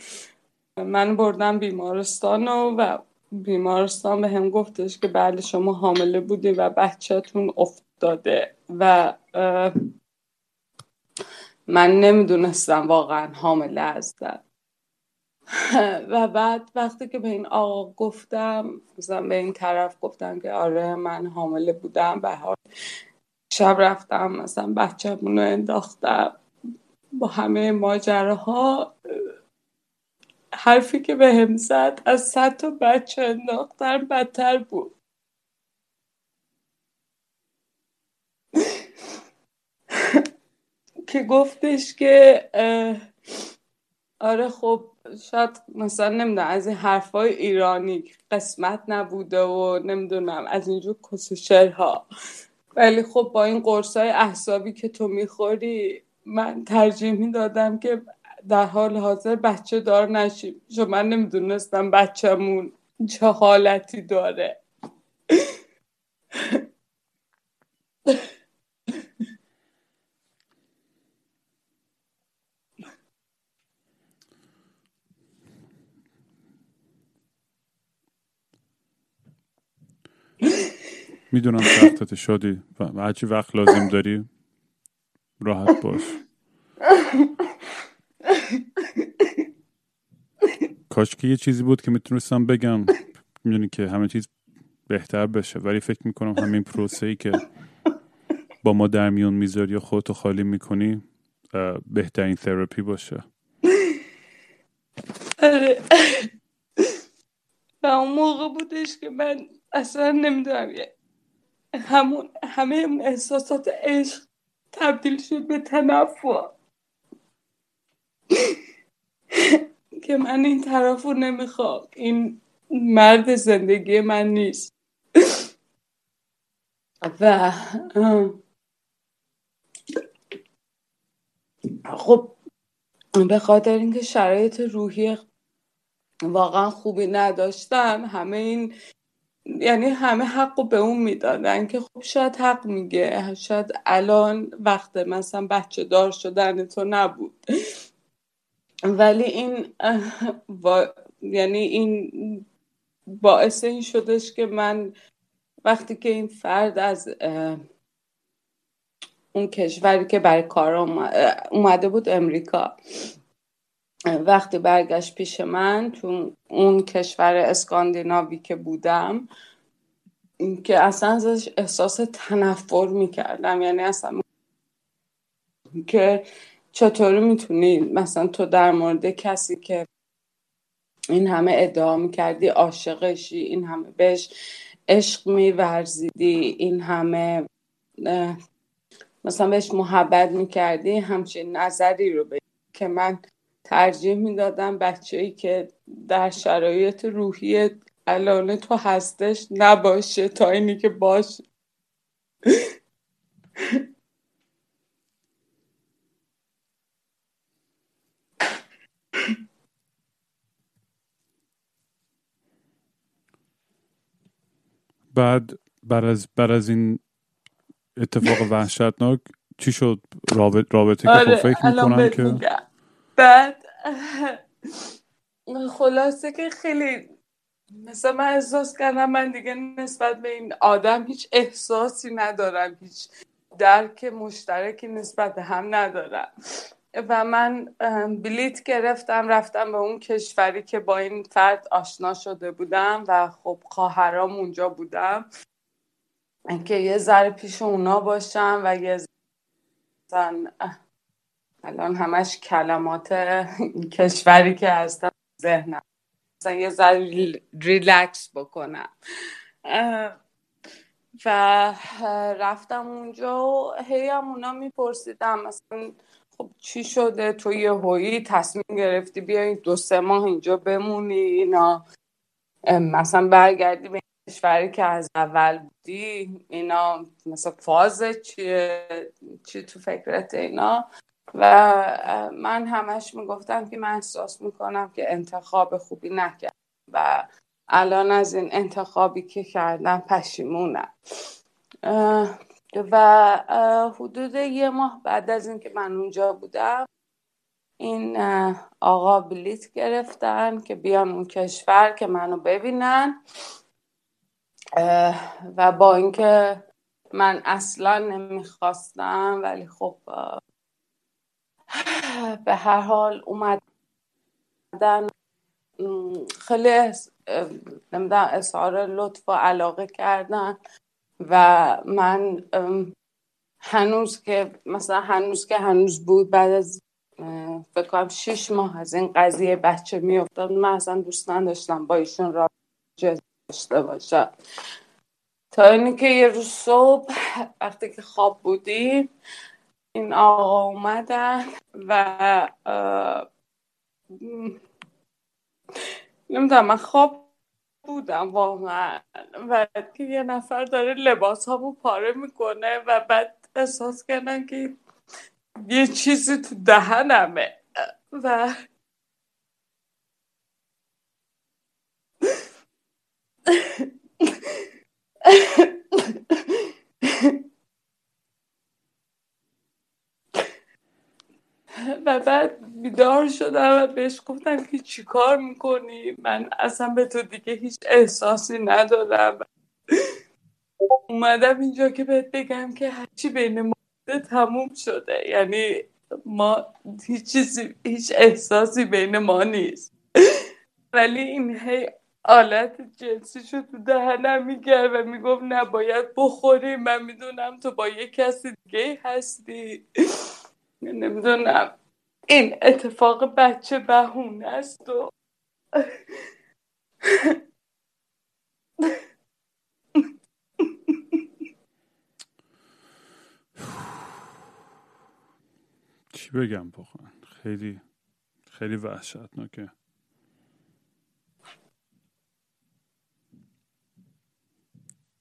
من بردم بیمارستان و, و بیمارستان به هم گفتش که بله شما حامله بودی و بچهتون افتاده. و من نمی‌دونستم واقعا حامله هستم و بعد وقتی که به این آقا گفتم مثلا به این طرف گفتم که آره من حامله بودم به حال شب رفتم مثلا بچه‌مون رو انداختم با همه ماجراها. حرفی که به هم زد از صد تا بچه انداختن بدتر بود. که گفتش که آره خب شاید مثلا نمی‌دونم از این حرفای ایرانی قسمت نبوده و نمی‌دونم از اینجور کسوشرها ولی خب با این قرصای احسابی که تو می‌خوری من ترجیح می‌دادم که در حال حاضر بچه دار نشیم. چون من نمی‌دونستم بچهمون چه حالتی داره. می‌دونم سختت شدی و هرچی وقت لازم داری راحت باش. کاش که یه چیزی بود که می‌تونستم بگم. می‌دونی که همه چیز بهتر بشه ولی فکر می‌کنم همین پروسه ای که با ما در میون می‌ذاری یا خودتو خالی می‌کنی بهترین تراپی باشه. آره. و اون موقع بودش که من اصلا نمی‌دونم همون همه اون احساسات عشق تبدیل شد به تنفر. که من این طرف رو نمی‌خوام. این مرد زندگی من نیست. و خب به خاطر اینکه شرایط روحی واقعا خوبی نداشتم همه این یعنی همه حق رو به اون می‌دادن که خب شاید حق میگه شاید الان وقت مثلا بچه دار شدن تو نبود. ولی این یعنی این باعث این شدش که من وقتی که این فرد از اون کشوری که برای کار اومده بود امریکا. وقتی برگشت پیش من تو اون کشور اسکاندیناوی که بودم که اصلا ازش احساس تنفر می‌کردم. یعنی اصلا که چطوری می‌تونی مثلا تو در مورد کسی که این همه ادعا می‌کردی عاشقشی این همه بهش عشق میورزیدی این همه مثلا بهش محبت می‌کردی همچین نظری رو به که من ترجیح می‌دادم بچه ای که در شرایط روحی الان تو هستش نباشه تا اینی که باشه. بعد بعد از, بعد از این اتفاق وحشتناک چی شد؟ رابط رابطه که آره فکر می‌کنم که بعد خلاصه که خیلی مثلا من احساس کردم من دیگه نسبت به این آدم هیچ احساسی ندارم هیچ درک مشترکی نسبت هم ندارم. و من بلیت گرفتم رفتم به اون کشوری که با این فرد آشنا شده بودم و خب خواهرام اونجا بودم. که یه ذره پیش اونا باشم و یه ذره الان همش کلمات کشوری که هستم ذهنم. مثلا یه ذره ریلکس بکنم. و رفتم اونجا و هی هم اونا میپرسیدم مثلا خب چی شده؟ تو یه هویی تصمیم گرفتی بیای دو سه ماه اینجا بمونی؟ اینا. مثلا برگردی به کشوری که از اول بودی؟ اینا مثلا فاز چیه؟ چی تو فکرت اینا؟ و من همش می‌گفتم که من احساس می‌کنم که انتخاب خوبی نکردم و الان از این انتخابی که کردم پشیمونم. و حدود یه ماه بعد از اینکه من اونجا بودم این آقا بلیت گرفتن که بیان اون کشور که منو ببینن. و با اینکه من اصلا نمی‌خواستم ولی خب به هر حال اومدن خیلی نمی‌دونم اظهار لطف و علاقه کردن و من هنوز که مثلا هنوز که هنوز بود بعد از فکر کنم شش ماه از این قضیه بچه میافتاد من اصلا دوست نداشتم با ایشون را داشته باشم. تا اینی که یه روز صبح وقتی که خواب بودیم این آقا اومدن و نمی‌دونم من خواب بودم واقعا و که یه نفر داره لباس هامو پاره می‌کنه و بعد احساس کردن که یه چیزی تو دهنمه و و بعد بیدار شدم و بهش گفتم که چیکار می‌کنی؟ من اصلا به تو دیگه هیچ احساسی ندارم. اومدم اینجا که بهت بگم که هرچی بین ما تموم شده. یعنی ما هیچ چیزی هیچ احساسی بین ما نیست. ولی این هی آلت جنسی شد تو دهنم میگرد و می‌گفت نباید بخوری من می‌دونم تو با یه کسی دیگه هستی. نمی‌دونم. این اتفاق بچه بهونه است و چی بگم بخوان؟ خیلی خیلی وحشتناکه.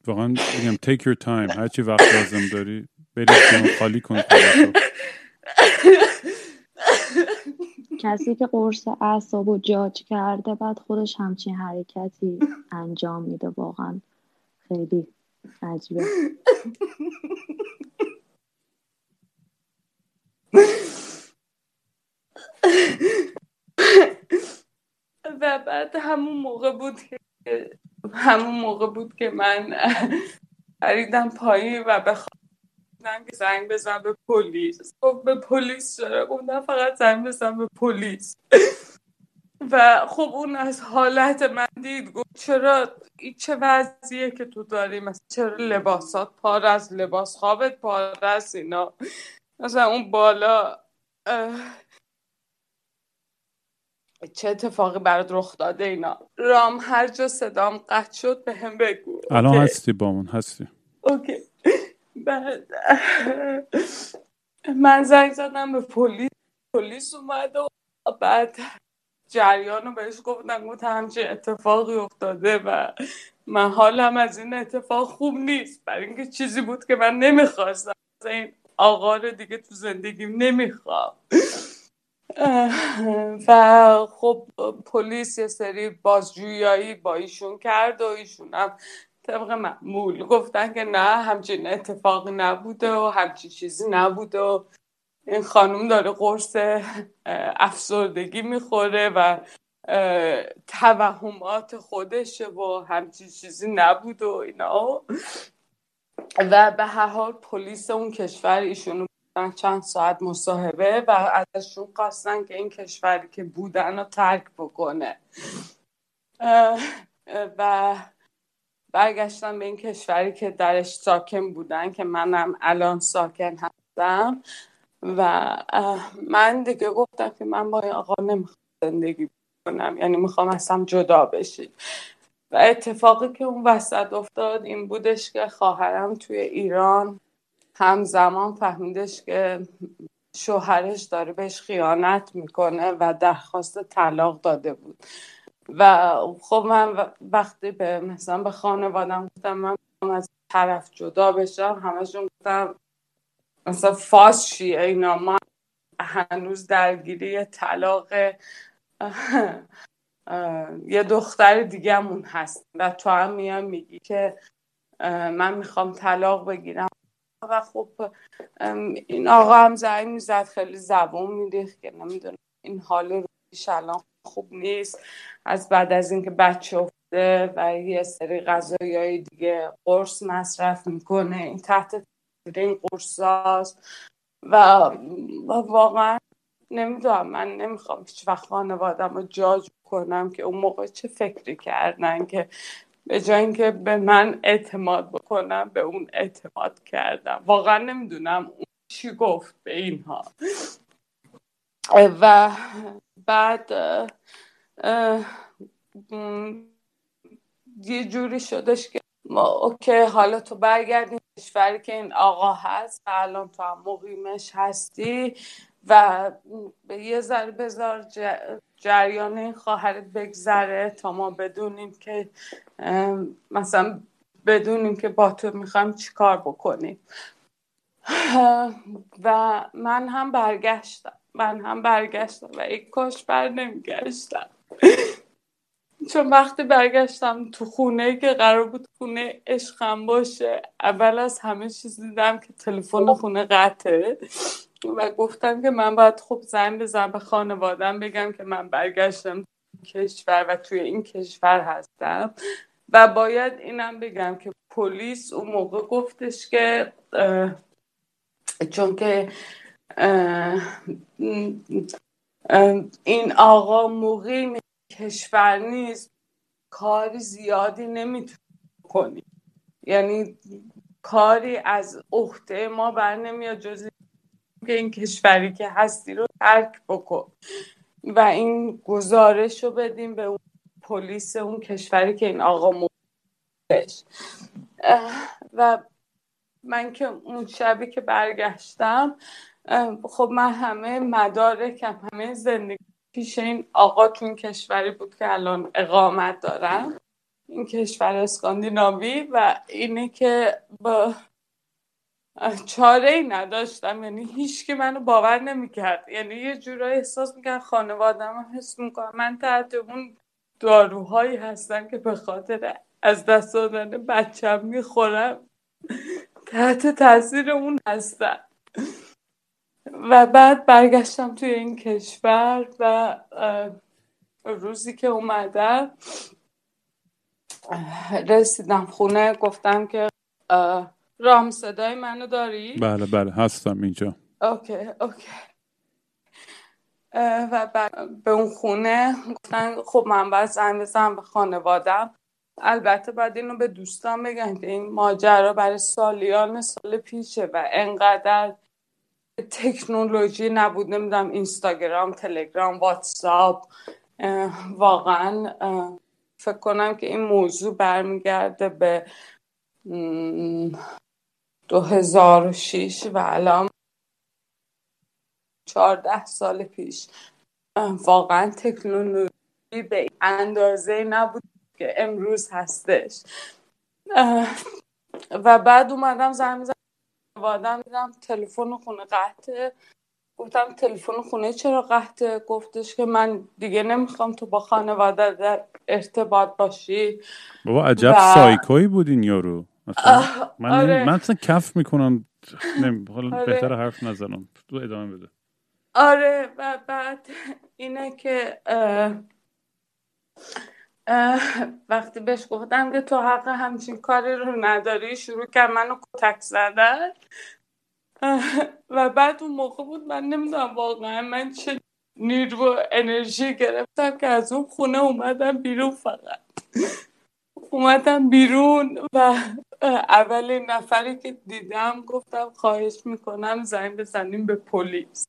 واقعا میگم take your time. هرچی وقت لازم داری بری خالی کن کسی که قرص اعصاب و جاج کرده بعد خودش همچین حرکتی انجام میده. واقعا خیلی عجیبه. و بعد همون موقع بود که همون موقع بود که من پریدم پایین و به که زنگ بزن به پلیس. خب به پلیس چرا؟ گفتم فقط زنگ بزن به پلیس. و خب اون از حالت من دید گفت چرا این چه وضعیه که تو داری؟ مثلا چرا لباسات پار از لباس خوابت پار از اینا؟ مثلا اون بالا چه اتفاقی برات رخ داده اینا؟ رام هر جا صدام قطع شد به هم بگو. الان هستی بامون هستی. اوکی. بعد من زنگ زدم به پلیس. پلیس اومد و بعد جریان رو بهش گفتم گفت همچین اتفاقی افتاده و من حالم از این اتفاق خوب نیست. برای اینکه چیزی بود که من نمی‌خواستم. این آقا رو دیگه تو زندگیم نمی‌خوام. و خب پلیس یه سری بازجویایی با ایشون کرد و ایشون هم طبق معمول. گفتن که نه همچین اتفاقی نبوده و همچین چیزی نبوده و این خانم داره قرص افسردگی می‌خوره و توهمات خودشه و همچین چیزی نبود و اینا. و به هر حال پلیس اون کشور ایشونو چند ساعت مصاحبه و ازشون خواستن که این کشوری که بودن رو ترک بکنه. و برگشتم به این کشوری که درش ساکن بودن که منم الان ساکن هستم. و من دیگه گفتم که من با این آقا نمی‌خوام زندگی کنم یعنی می‌خوام اصلا جدا بشیم. و اتفاقی که اون وسط افتاد این بودش که خواهرم توی ایران همزمان فهمیدش که شوهرش داره بهش خیانت می‌کنه و درخواست طلاق داده بود. و خب من وقتی به مثلا به خانوادم گفتم من از طرف جدا بشم همشون گفتم مثلا فاس چیه اینا؟ ما هنوز درگیری طلاق یه دختر دیگه همون هست و تو هم میگی که من می‌خوام طلاق بگیرم. و خب این آقا هم زنگ می‌زد خیلی زبون میریخت که نمی‌دونم این حال رویش الان خوب نیست. از بعد از اینکه بچه افته و یه سری غذایی دیگه قرص مصرف می‌کنه این تحت این قرصاست و واقعا نمی‌دونم من نمی‌خوام هیچ وقت خانوادم رو جاج کنم که اون موقع چه فکری کردن که به جای اینکه به من اعتماد بکنم به اون اعتماد کردم. واقعا نمی‌دونم اون چی گفت به اینها. و بعد یه جوری شدش که ما اوکی حالا تو برگردیم کشوری که این آقا هست و الان تو هم مقیمش هستی و یه ذره بذار جریان این خواهرت بگذره تا ما بدونیم که مثلا بدونیم که با تو می‌خوایم چیکار بکنیم. و من هم برگشتم. من هم برگشتم و یک کاش بر نمیگشتم. چون وقتی برگشتم تو خونه که قرار بود خونه عشقم باشه اول از همه چیز دیدم که تلفن خونه قطعه و گفتم که من باید خب زنگ بزنم به خانوادم بگم که من برگشتم کشور و توی این کشور هستم. و باید اینم بگم که پلیس اون موقع گفتش که چون که این آقا موقعی کشور نیست. کاری زیادی نمی‌تونی کنی. یعنی کاری از عهده ما بر نمیاد جز که این کشوری که هستی رو ترک بکن. و این گزارش رو بدیم به اون پلیس اون کشوری که این آقا موقعش و من که اون شبی که برگشتم خب من همه مدارکم همه زندگی پیش این آقا تو کشوری بود که الان اقامت دارم این کشور اسکاندیناوی و اینه که با چاره ای نداشتم یعنی هیچ که منو باور نمی‌کرد. یعنی یه جورایی احساس می‌کرد خانوادم حس می‌کنم. من تحت اون داروهایی هستن که به خاطر از دست دادن بچم می‌خورم. تحت تاثیر اون هستن و بعد برگشتم توی این کشور و روزی که اومدم رسیدم خونه گفتم که رام صدای منو داری؟ بله بله هستم اینجا. اوکی اوکی. و بعد به اون خونه گفتن خب من باید زنگ بزنم به خانوادم. البته باید اینو به دوستان بگم که این ماجرا برای سالیان سال پیشه و انقدر تکنولوژی نبود نمی‌دونم اینستاگرام تلگرام واتساپ واقعا فکر کنم که این موضوع برمیگرده به 2006 و الان 14 سال پیش. واقعا تکنولوژی به اندازه نبود که امروز هستش. و بعد اومدم زنگ زدم وادم دیدم تلفن خونه قطعه. گفتم تلفن خونه چرا قطعه؟ گفتش که من دیگه نمی‌خوام تو با خانواده در ارتباط باشی. بابا عجب و... سایکوی بود این یارو من آره. من اصلا کف می‌کنم. حالا آره. بهتر حرف نزنم. تو ادامه بده. آره و بعد اینه که اه وقتی بهش گفتم که تو حق همچین کاری رو نداری شروع کرد منو کتک زدن. و بعد اون موقع بود من نمی‌دونم واقعا من چه نیرو و انرژی گرفتم که از اون خونه اومدم بیرون فقط. اومدم بیرون و اولین نفری که دیدم گفتم خواهش می‌کنم زنگ بزنیم به پلیس.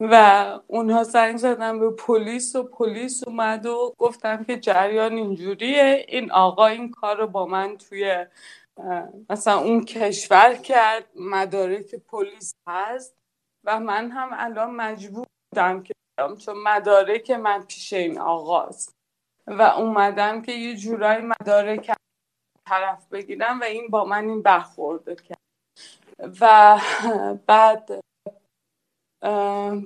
و اونها زنگ زدن به پلیس و پلیس اومد و گفتم که جریان اینجوریه. این آقا این کار رو با من توی مثلا اون کشور کرد مدارک پلیس هست و من هم الان مجبور بودم که چون مدارک من پیش این آقاست. و اومدم که یه جورایی مدارک طرف بگیرم و این با من این برخورده کرد. و بعد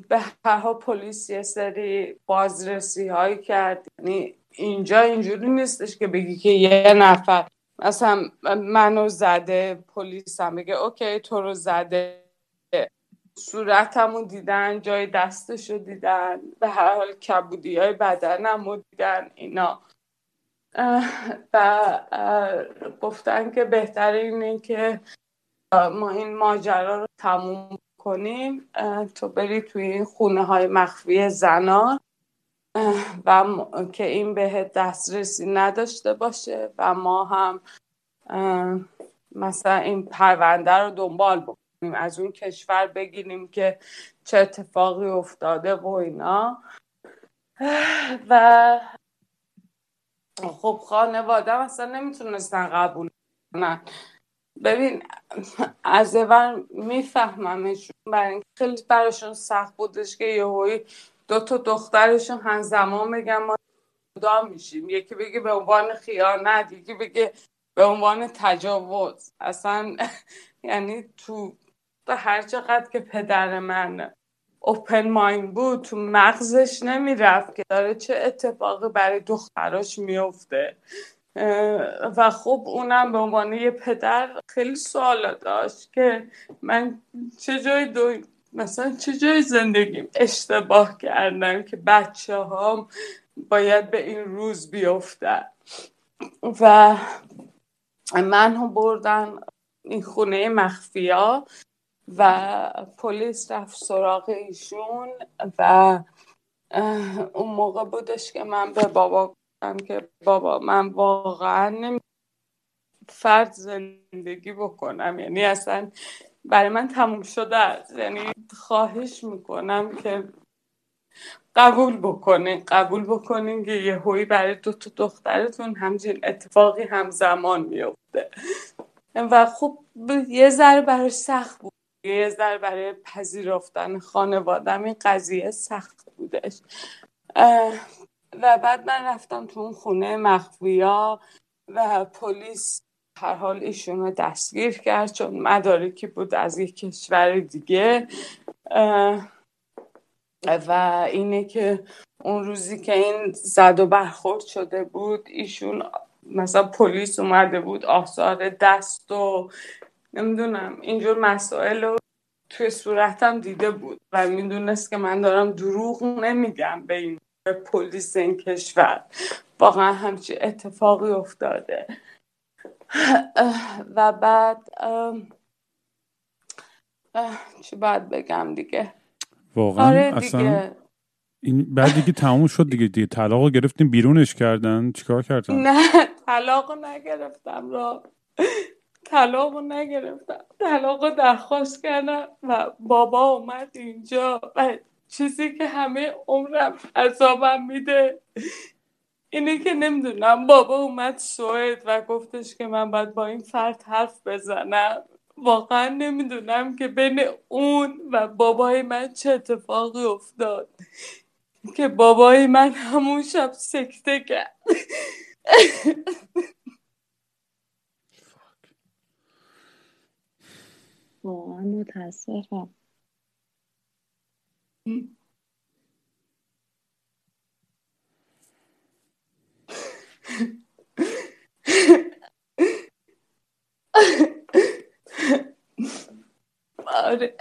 به هر پلیس یه سری بازرسی هایی کرد. یعنی اینجا اینجوری نیستش که بگی که یه نفر مثلا منو زده پلیس هم بگه اوکی تو رو زده. صورتمو دیدن جای دستشو دیدن به هر حال کبودی های بدنمو دیدن اینا. و گفتن که بهتر اینه که ما این ماجرا رو تموم کنیم تو بری توی این خونه های مخفی زنان و که این به دسترسی نداشته باشه و ما هم مثلا این پرونده رو دنبال بکنیم از اون کشور بگیریم که چه اتفاقی افتاده و اینا. و خب خانواده مثلا نمی‌تونستن قبول کنن. ببین از اول میفهممشون برای اینکه خیلی براشون سخت بودش که یهویی دو تا دخترشون همزمان بگن ما جدا میشیم. یکی بگه به عنوان خیانت یکی بگه به عنوان تجاوز. اصلا یعنی تو هر چقدر که پدر من اوپن ماین بود تو مغزش نمی‌رفت که داره چه اتفاقی برای دختراش میفته و خب اونم به عنوان یه پدر خیلی سوال داشت که من چه جای دو مثلا چه جای زندگیم اشتباه کردم که بچه هام باید به این روز بیفتن. و من هم بردن این خونه مخفیا و پلیس رفت سراغ ایشون و اون موقع بودش که من به بابا که بابا من واقعا نمی فرد زندگی بکنم. یعنی اصلا برای من تموم شده است. یعنی خواهش می‌کنم که قبول بکنین. قبول بکنین که یه هوی برای دو تا دخترتون همچین اتفاقی همزمان میفته و خب یه ذره براش سخت بود. یه ذره برای پذیرفتن خانوادم این قضیه سخت بودش. و بعد من رفتم تو اون خونه مخفیا و پلیس هر حال ایشون رو دستگیر کرد چون مدارکی بود از یک کشور دیگه و اینه که اون روزی که این زد و برخورد شده بود ایشون مثلا پلیس اومده بود آثار دست و نمی‌دونم اینجور مسائل رو توی صورتم دیده بود و می‌دونست که من دارم دروغ نمیگم به این پلیس این کشور. واقعا همچی اتفاقی افتاده. و بعد چی باید بگم دیگه؟ واقعا آره اصلا این بعد دیگه تموم شد دیگه. دیگه طلاق گرفتیم بیرونش کردن. چیکار کردن؟ نه طلاق نگرفتم را. طلاق نگرفتم. طلاق درخواست کردم و بابا اومد اینجا. و چیزی که همه عمرم عذابم میده. اینه که نمی‌دونم بابا اومد سوئد و گفتش که من باید با این فرد حرف بزنم. واقعا نمی‌دونم که بین اون و بابای من چه اتفاقی افتاد. که بابای من همون شب سکته کرد. واقعا متاسفم. آره.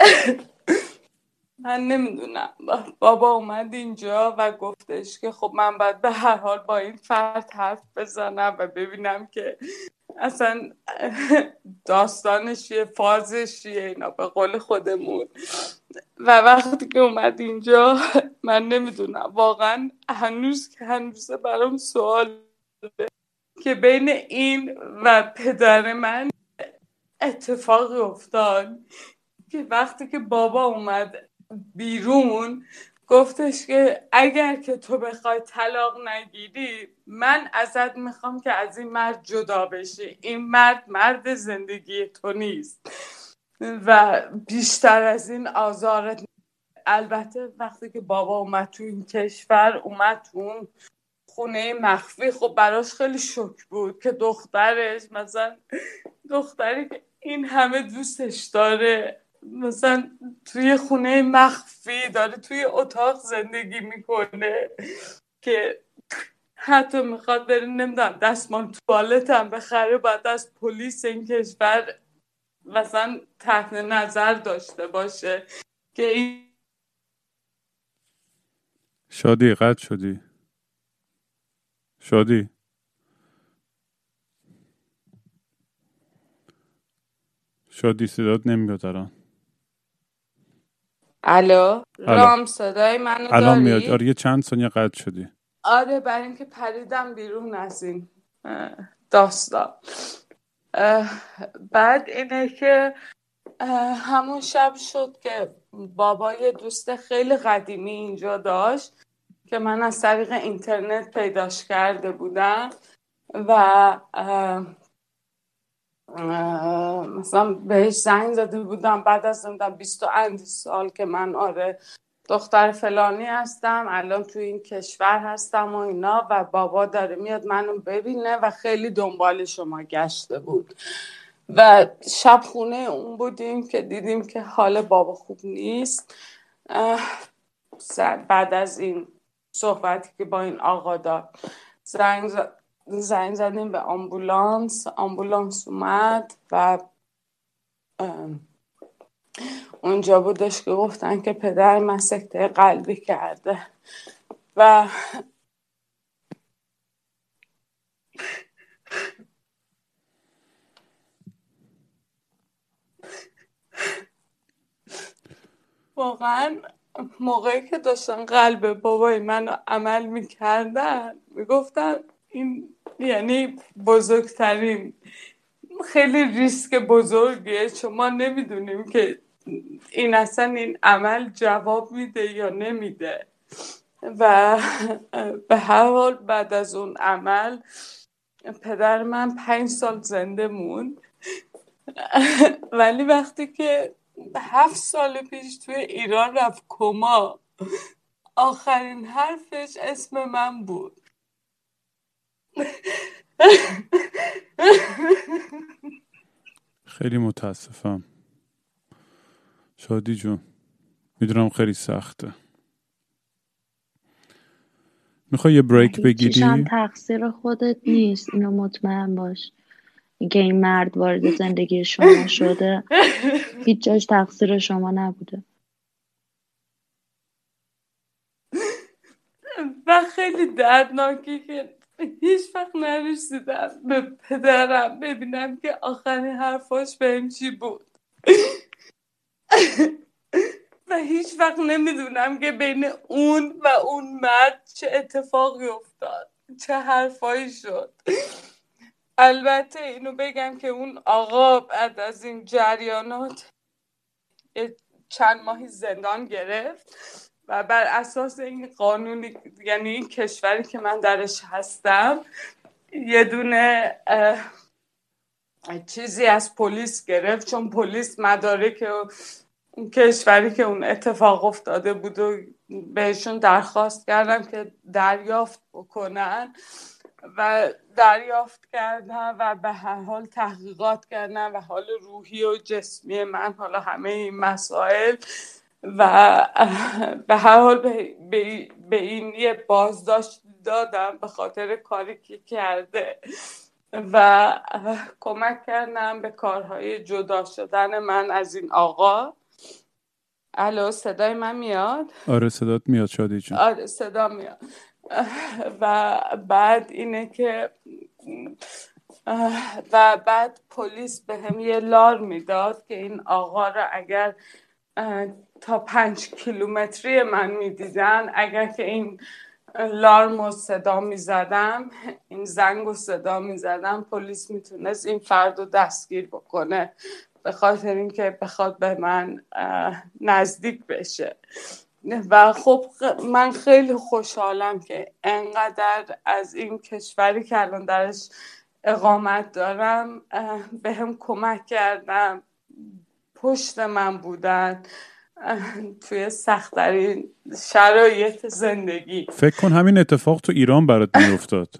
من نمی‌دونم. بابا اومد اینجا و گفتش که خب من باید به هر حال با این فرد حرف بزنم و ببینم که اصلا داستانش چیه فازش چیه اینا به قول خودمون. و وقتی که اومد اینجا من نمی‌دونم واقعا هنوز که هنوز برام سوال که بین این و پدر من اتفاقی افتاد که وقتی که بابا اومد بیرون گفتش که اگر که تو بخوای طلاق نگیری من ازت می‌خوام که از این مرد جدا بشی. این مرد مرد زندگی تو نیست. و بیشتر از این آزارت البته وقتی که بابا اومد تو این کشور اومد تو اون خونه مخفی خب براش خیلی شک بود که دخترش مثلا دختری که این همه دوستش داره. مثلا توی خونه مخفی داره توی اتاق زندگی می‌کنه که حتی می‌خواد بره نمی‌دونم دستمان توالت هم بخره بعد از پلیس این کشور مثلا تحت نظر داشته باشه که این شادی قد شدی. شادی. شادی صدات نمیاد الان. الو؟ رام صدای منو الان میاد. آره یه چند ثانیه قطع شدی. آره برای اینکه پریدم بیرون از این داستان. بعد اینه که همون شب شد که بابا یه دوست خیلی قدیمی اینجا داشت که من از طریق اینترنت پیداش کرده بودم و مثلا بهش زنگ زده بودم بعد از نمی‌دونم بیست و اندی سال که من آره دختر فلانی هستم الان تو این کشور هستم و اینا و بابا داره میاد منو ببینه و خیلی دنبال شما گشته بود. و شب خونه اون بودیم که دیدیم که حال بابا خوب نیست. بعد از این صحبتی که با این آقا داد زنگ زنگ زدیم به آمبولانس. آمبولانس اومد و اونجا بودش که گفتن که پدر من سکته قلبی کرده. و واقعا موقعی که داشتن قلب بابای منو عمل می‌کردن می‌گفتن این یعنی بزرگترین خیلی ریسک بزرگیه. چون ما نمی‌دونیم که این اصلا این عمل جواب میده یا نمیده. و به هر حال بعد از اون عمل پدر من پنج سال زنده موند. ولی وقتی که هفت سال پیش توی ایران رفت کما آخرین حرفش اسم من بود. خیلی متاسفم. شادی جون می‌دونم خیلی سخته. می‌خوای یه بریک بگیری؟ هم تقصیر خودت نیست. اینو مطمئن باش. اینکه این مرد وارد زندگی شما شده هیچ جاش تقصیر شما نبوده. و خیلی دردناکی که هیچ وقت نرسیدم به پدرم ببینم که آخرین حرفاش بهم چی بود. و هیچ وقت نمی‌دونم که بین اون و اون مرد چه اتفاقی افتاد چه حرفایی شد. البته اینو بگم که اون آقا بعد از این جریانات چند ماهی زندان گرفت. و بر اساس این قانونی یعنی این کشوری که من درش هستم یه دونه چیزی از پلیس گرفت چون پلیس مدارک اون کشوری که اون اتفاق افتاده بود و بهشون درخواست کردم که دریافت بکنن و دریافت کردن و به هر حال تحقیقات کردن و حال روحی و جسمی من حالا همه این مسائل. و به هر حال به این یه بازداشت دادم به خاطر کاری که کرده و کمک کردم به کارهای جدا شدن من از این آقا. الو صدای من میاد؟ آره صدات میاد شادی جون. آره صدا میاد. و بعد اینه که و بعد پلیس به هم یه لار می‌داد که این آقا را اگر تا پنج کیلومتری من می‌دیدن. اگر که این لارم و صدا می‌زدم این زنگ و صدا می‌زدم پلیس می‌تونست این فرد رو دستگیر بکنه. به خاطر اینکه بخواد به من نزدیک بشه. و خب من خیلی خوشحالم که انقدر از این کشوری که الان درش اقامت دارم به هم کمک کردم پشت من بودن. توی سختترین شرایط زندگی. فکر کن همین اتفاق تو ایران برات میافتاد.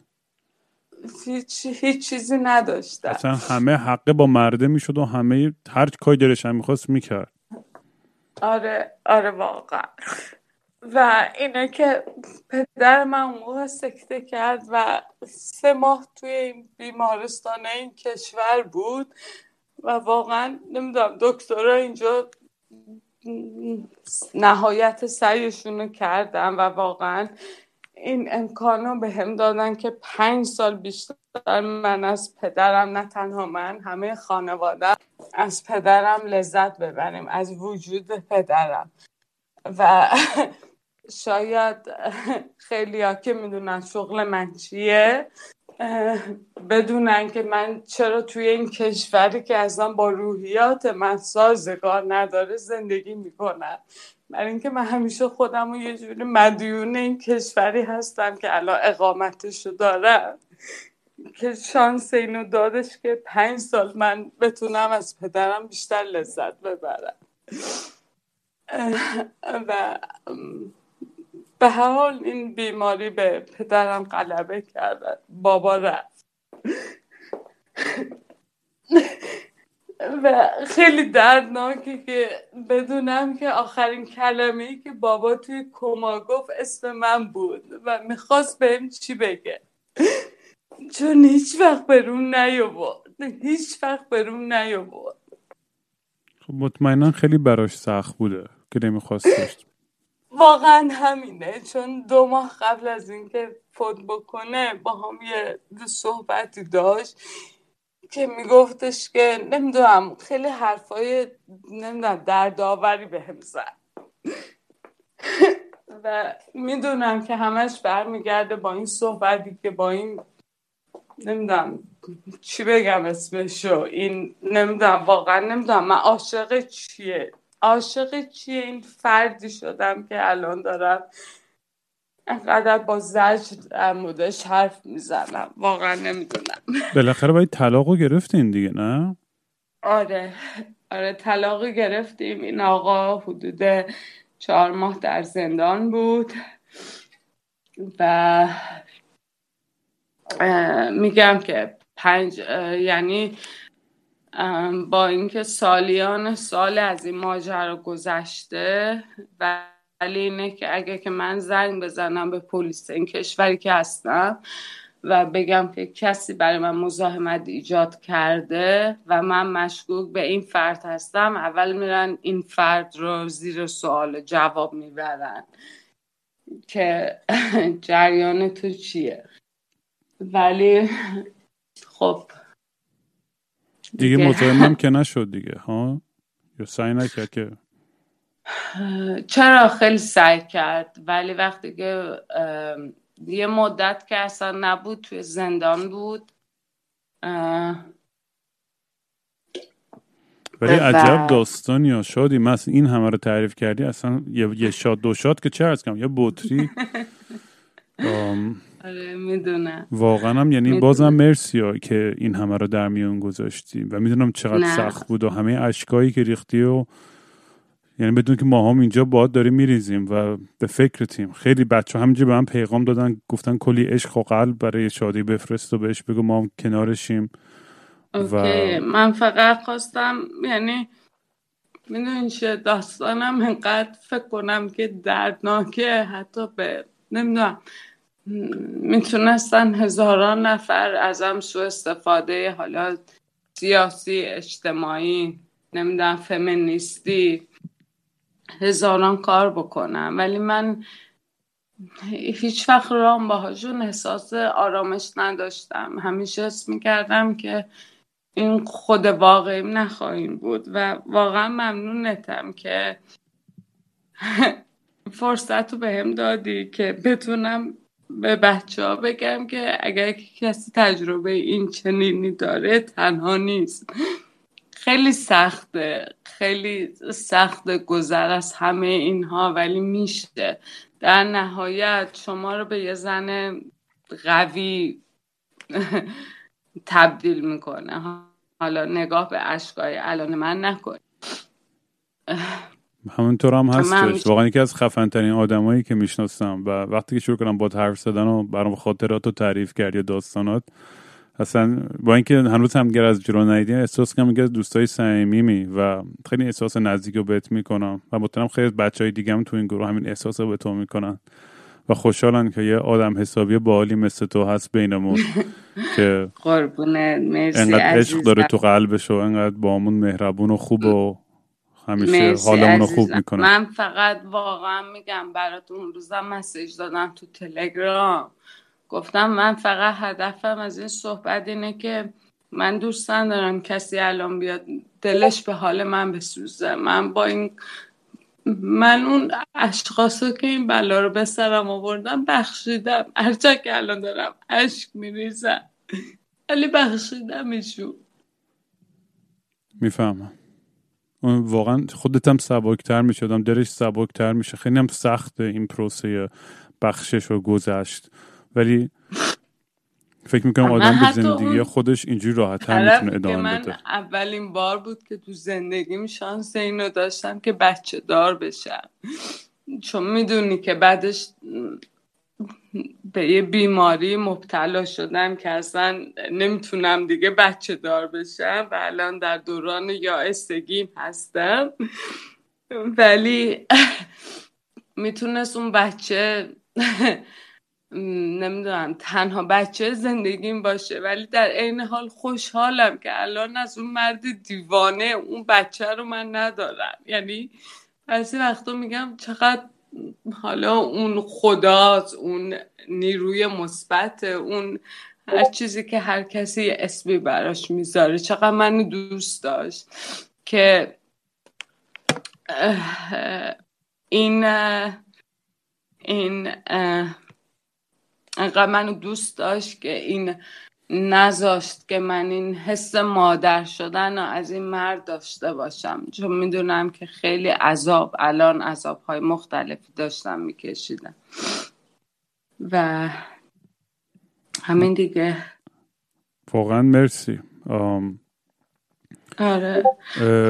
هیچ هیچ چیزی نداشتم. اصلا همه حقه با مرده می‌شد و همه هر کاری دلش هم می‌خواست می‌کرد. آره آره واقعا. و اینه که پدر من اون موقع سکته کرد و سه ماه توی این بیمارستان این کشور بود. و واقعا نمی‌دونم دکترها اینجا نهایت سعیشون رو کردن و واقعا این امکان رو به هم دادن که پنج سال بیشتر من از پدرم نه تنها من همه خانواده از پدرم لذت ببریم از وجود پدرم. و شاید خیلی ها که می‌دونن شغل من چیه بدونن که من چرا توی این کشوری که اصلا با روحیات من سازگار نداره زندگی می‌کنم. برای اینکه من همیشه خودم رو یه جوری مدیون این کشوری هستم که الان اقامتش رو دارم. که شانس اینو دادش که پنج سال من بتونم از پدرم بیشتر لذت ببرم. و به حال این بیماری به پدرم غلبه کرد بابا رفت. و خیلی دردناکه که بدونم که آخرین کلمه ای که بابا توی کما گفت اسم من بود و می‌خواست بهم چی بگه. چون هیچ وقت برون نیاورد. هیچ وقت برون نیاورد. خب مطمئنا خیلی براش سخت بوده که نمیخواستش واقعا همینه. چون دو ماه قبل از اینکه فوت بکنه با هم یه صحبتی داشت که میگفتش که نمی‌دونم خیلی حرفای نمی‌دونم دردآوری به هم زد. و می‌دونم که همش برمیگرده با این صحبتی که با این نمی‌دونم چی بگم اسمشو این نمی‌دونم واقعا نمی‌دونم من عاشق چیه؟ عاشق چیه؟ این فردی شدم که الان دارم انقدر با زجر در موردش حرف می‌زنم. واقعا نمی‌دونم. بالاخره باید طلاق گرفتین دیگه نه؟ آره. آره طلاق گرفتیم. این آقا حدود چهار ماه در زندان بود و میگم که پنج یعنی با اینکه سالیان سال از این ماجرا گذشته ولی اینه که اگه که من زنگ بزنم به پلیس این کشوری که هستم و بگم که کسی برای من مزاحمت ایجاد کرده و من مشکوک به این فرد هستم اول میرن این فرد رو زیر سوال جواب می‌برن که جریان تو چیه؟ ولی خب دیگه مزاحمم که نشد دیگه ها؟ یا سعی نکرد که چرا خیلی سعی کرد؟ ولی وقتی که یه مدت که اصلا نبود توی زندان بود. ولی عجب داستانی یا شادی من این همه رو تعریف کردی اصلا یه, شاد دو شاد که چه ارز کنم؟ یه بطری. آره می‌دونم. واقعا هم یعنی بازم مرسی ها که این همه رو در میون گذاشتی. و می‌دونم چقدر سخت بود و همه اشکایی که ریختی و یعنی بدون که ما هم اینجا باد داریم میریزیم و به فکر تیم. خیلی بچه همینجا به من پیغام دادن گفتن کلی عشق و قلب برای شادی بفرست و بهش بگو ما هم کنارشیم. و من فقط خواستم یعنی می‌دونی چه داستانم انقدر فکر کنم که دردناکه حتی به نمی‌دونم. می‌تونستن هزاران نفر ازم سو استفاده حالا سیاسی اجتماعی نمی‌دونم فمینیستی هزاران کار بکنم ولی من هیچ وقت رام باهاشون احساس آرامش نداشتم. همیشه اسم می‌کردم که این خود واقعیم نخواهیم بود و واقعا ممنونتم که فرصت رو به هم دادی که بتونم به بچه ها بگم که اگر کسی تجربه این چنینی داره تنها نیست. خیلی سخته خیلی سخت گذر از همه اینها ولی میشه. در نهایت شما رو به یه زن قوی تبدیل می‌کنه. حالا نگاه به اشکای الان من نکن. همونطور هم هستش. واقعا یکی از خفن ترین آدمایی که می‌شناسم و وقتی که شروع کنم با حرف زدن و برام خاطرات و تعریف کرد یا داستانات اصلا با اینکه هنوز هم از جلو ندیدیم احساس کنم میگه از دوستای صمیمی و خیلی احساس نزدیک رو بهت می‌کنم و مطمئنم خیلی از بچه های دیگه هم تو این گروه همین احساس رو به تو می‌کنن و خوشحالن که یه آدم حسابی بالی مثل تو هست بینمون که قربونه مرسی انقدر عشق داره تو قلبش و انقدر با همون مهربون و خوب و همیشه حالمون خوب می‌کنه من فقط واقعا میگم براتون روزم مسیج دادم تو تلگرام. گفتم من فقط هدفم از این صحبت اینه که من دوست دارم کسی الان بیاد دلش به حال من بسوزه. من با این من اون اشخاصو که این بلا رو به سرم آوردم بخشیدم. هرچه که الان دارم اشک میریزم. ولی بخشیدم ایشون می‌فهمم. واقعا خودت هم سبکتر میشه آدم دلش سبکتر میشه. خیلی هم سخته این پروسه بخشش و گذشت. ولی فکر می‌کنم آدم به زندگی خودش اینجوری راحت هم می‌تونه ادامه بده. اولین بار بود که تو زندگیم شانس اینو داشتم که بچه دار بشم. چون می‌دونی که بعدش به یه بیماری مبتلا شدم که اصلا نمی‌تونم دیگه بچه دار بشم و الان در دوران یائسگیم هستم. ولی می‌تونست اون بچه نمی‌دونم تنها بچه زندگیم باشه. ولی در عین حال خوشحالم که الان از اون مرد دیوانه اون بچه رو من ندارم. یعنی بعضی وقتا میگم چقدر حالا اون خداست اون نیروی مثبت اون هر چیزی که هر کسی اسمی براش می‌ذاره. چقدر من دوست داشت که این این انقدر منو دوست داشت که این نذاشت که من این حس مادر شدن و از این مرد داشته باشم. چون می‌دونم که خیلی عذاب الان عذاب های مختلفی داشتم میکشیدم. و همین دیگه. واقعا مرسی. آره.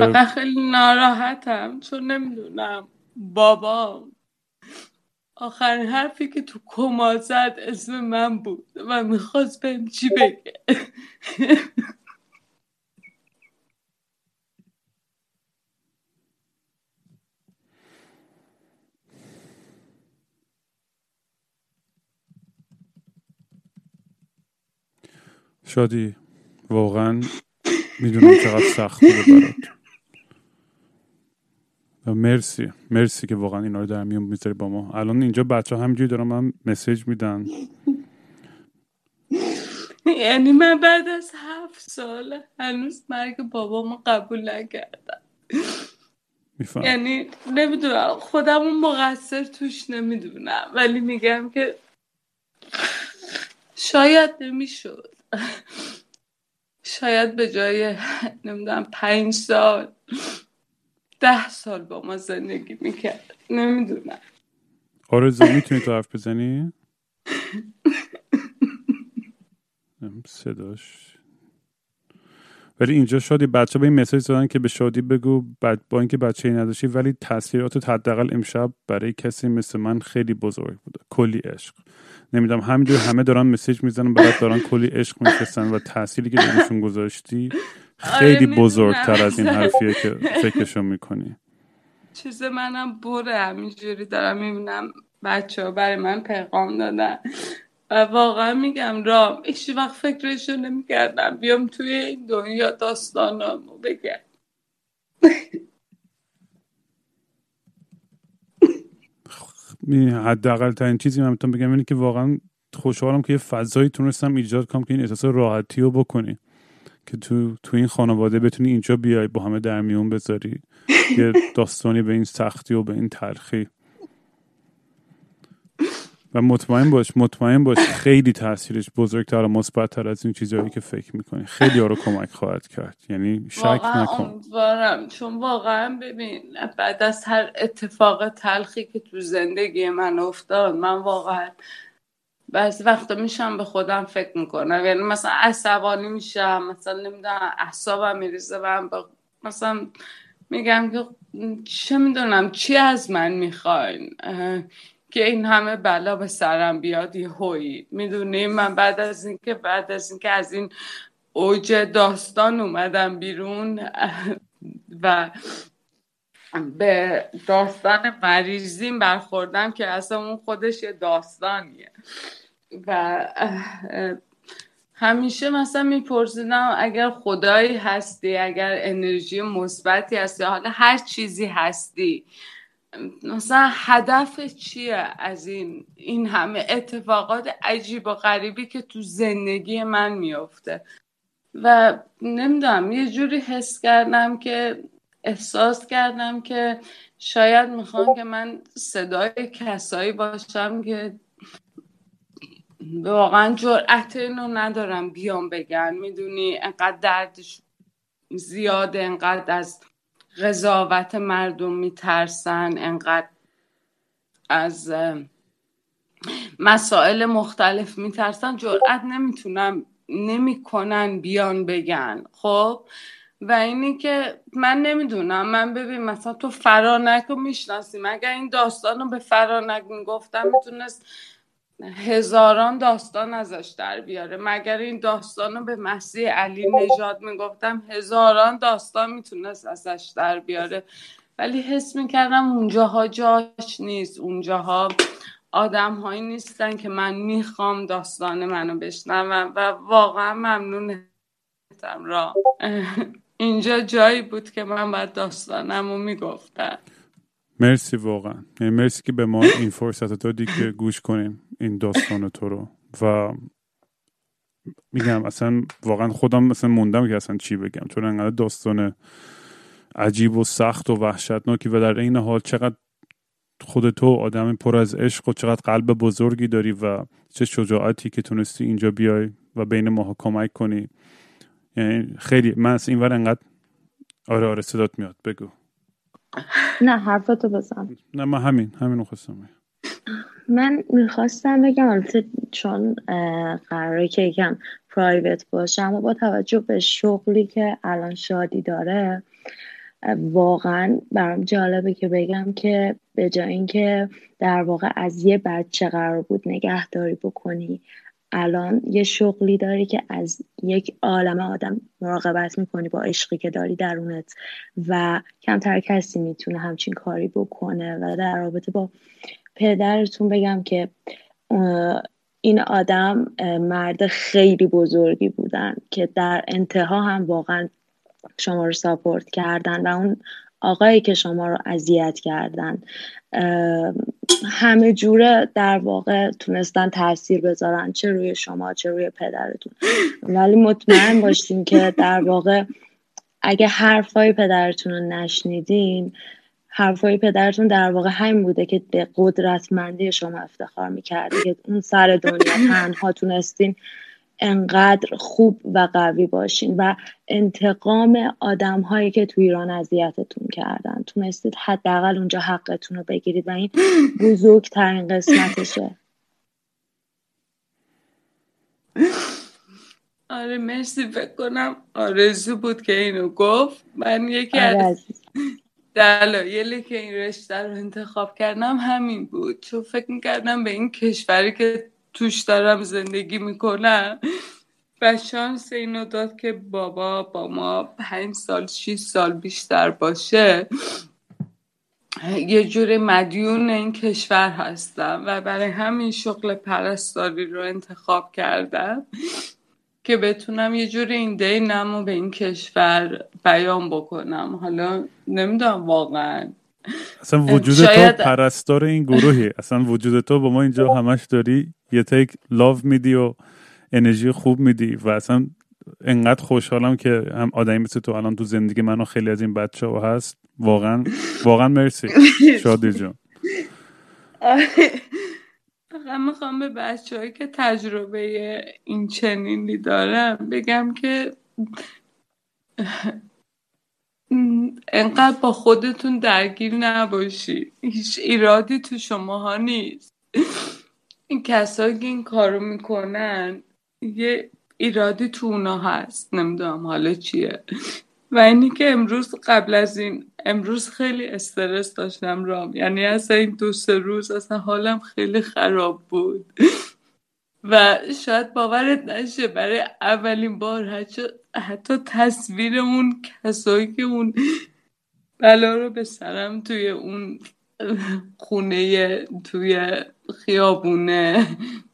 فقط خیلی ناراحتم چون نمی‌دونم. بابا آخرین حرفی که تو کما زد اسم من بود و می‌خواست بهم چی بگه. شادی واقعا می‌دونم چقدر سخت بوده برات. مرسی. مرسی که واقعا اینا رو در میون می‌ذاری با ما. الان اینجا بچه همینجوری دارم من مسیج میدن. یعنی من بعد از هفت سال هنوز مرگ بابامو قبول نکردم. یعنی نمی‌دونم خودمون مقصر توش نمی‌دونم. ولی میگم که شاید نمی‌شد. شاید به جای نمی‌دونم پنج سال. ده سال با ما زندگی می‌کرد. نمی‌دونم. آرزو می‌تونی تو حرف بزنی؟ صداش ولی اینجا شادی بچه به این مسیج دادن که به شادی بگو بعد با اینکه بچه ای نداشتی ولی تاثیراتت حداقل امشب برای کسی مثل من خیلی بزرگ بوده. کلی عشق. نمی‌دونم همینجور همه دارن مسیج می‌زنن برات دارن کلی عشق میفرستن و تأثیری که درشون گذاشتی خیلی می‌دونم. بزرگتر از این حرفیه که فکرشو می‌کنی. چیز منم بره همینجوری دارم می‌بینم بچه ها برای من پیغام دادن. و واقعا میگم رام هیچ وقت فکرشو نمی‌کردم. بیام توی این دنیا داستانامو بگم. می- حداقل ترین چیزی من می‌تونم بگم اینه که واقعا خوشحالم که یه فضایی تونستم ایجاد کنم که این احساس راحتی رو بکنی. که تو تو این خانواده بتونی اینجا بیای با همه در میون بذاری. یه داستانی به این سختی و به این تلخی. و مطمئن باش مطمئن باش. خیلی تاثیرش بزرگتر و مثبتتر از این چیزهایی که فکر می‌کنی. خیلی ها رو کمک خواهد کرد. یعنی شک واقعا نکن. امیدوارم. چون واقعا ببین بعد از هر اتفاق تلخی که تو زندگی من افتاد من واقعا بعضی وقتا میشم به خودم فکر می‌کنم. یعنی مثلا عصبانی میشم مثلا نمی‌دونم اعصابم میریزه و هم با- مثلا میگم که چه می‌دونم چی از من می‌خواین؟ که این همه بلا به سرم بیاد یه می‌دونی؟ من بعد از اینکه بعد از اینکه از این اوج داستان اومدم بیرون و به داستان مریضیم برخوردم که اصلا اون خودش یه داستانیه. و همیشه مثلا میپرسیدم اگر خدایی هستی اگر انرژی مثبتی هستی حالا هر چیزی هستی مثلا هدف چیه از این این همه اتفاقات عجیب و غریبی که تو زندگی من میفته و نمی‌دونم یه جوری حس کردم که احساس کردم که شاید می‌خوام که من صدای کسایی باشم که واقعا جرأت اینو ندارم بیام بگن. می‌دونی؟ انقدر دردش زیاده انقدر از قضاوت مردم میترسن انقدر از مسائل مختلف میترسن. جرأت نمی‌تونم نمی‌کنن بیان بگن. خب؟ و اینی که من نمی‌دونم. من ببین مثلا تو فرانک رو می‌شناسیم اگر این داستان رو به فرانک می‌گفتم؟ می‌تونست هزاران داستان ازش در بیاره. مگر این داستان رو به مسیح علی نژاد می‌گفتم هزاران داستان می‌تونست ازش در بیاره. ولی حس می‌کردم اونجاها جاش نیست اونجاها آدم هایی نیستن که من می‌خوام داستان منو بشنوم و واقعا ممنونم را اینجا جایی بود که من باید داستانم رو می‌گفتم. مرسی واقعا. یعنی مرسی که به ما این فرصت دادی که گوش کنیم این داستان تو رو. و میگم اصلا واقعا خودم مثلا موندم که اصلا چی بگم. چون انقدر داستان عجیب و سخت و وحشتناکی و در این حال چقدر خود تو آدم پر از عشق و چقدر قلب بزرگی داری و چه شجاعتی که تونستی اینجا بیای و بین ماها کمک کنی. یعنی خیلی من از این ور انقدر آره آره صدات میاد. بگو. نه حرفتو بزن نه من همین همین رو خواستم. من می‌خواستم بگم البته چون قراره که یکم پرایوت باشه اما با توجه به شغلی که الان شادی داره واقعا برام جالبه که بگم که به جای اینکه در واقع از یه بچه قرار بود نگهداری بکنی الان یه شغلی داری که از یک عالم آدم مراقبت می‌کنی با عشقی که داری درونت و کمتر کسی می‌تونه همچین کاری بکنه و در رابطه با پدرتون بگم که این آدم مرد خیلی بزرگی بودن که در انتها هم واقعا شما رو ساپورت کردن و اون آقایی که شما رو اذیت کردن همه جوره در واقع تونستن تاثیر بذارن چه روی شما چه روی پدرتون. ولی مطمئن باشین که در واقع اگه حرفای پدرتون رو نشنیدین حرفای پدرتون در واقع همین بوده که به قدرتمندی شما افتخار می‌کرده که اون سر دنیا تنها تونستین انقدر خوب و قوی باشین و انتقام آدم هایی که تو ایران اذیتتون کردن. تونستید حداقل اونجا حقتون رو بگیرید و این بزرگترین قسمتشه. آره مرسی فکر کنم آرزو بود که اینو گفت. من یکی آره از دلایلی که این رشته رو انتخاب کردم همین بود. چون فکر می‌کردم به این کشوری که توش دارم زندگی می‌کنم. و شانس اینو داد که بابا با ما پنج سال شیش سال بیشتر باشه. یه جور مدیون این کشور هستم و برای همین شغل پرستاری رو انتخاب کردم که بتونم یه جور این دینم به این کشور بیان بکنم. حالا نمی‌دونم واقعا. اصلا وجود شاید- تو پرستار این گروهی. اصلا وجود تو با ما اینجا همش داری؟ یه تک لاو میدی و انرژی خوب میدی و اصلا انقدر خوشحالم که هم آدمی مثل تو الان تو زندگی من و خیلی از این بچه ها هست. واقعا واقعا مرسی. شادی جون. فقط می‌خوام به بچه هایی که تجربه این چنینی دارم بگم که انقدر با خودتون درگیر نباشی. هیچ ایرادی تو شماها نیست. این کسایی که این کارو می‌کنن یه ایرادی تو اونا هست. نمی‌دونم حالا چیه. و اینی که امروز قبل از این امروز خیلی استرس داشتم رام. یعنی اصلا این دو سه روز اصلا حالم خیلی خراب بود. و شاید باورت نشه برای اولین بار حتی, حتی تصویر اون کسایی که اون بلا رو به سرم توی اون خونه توی خیابونه.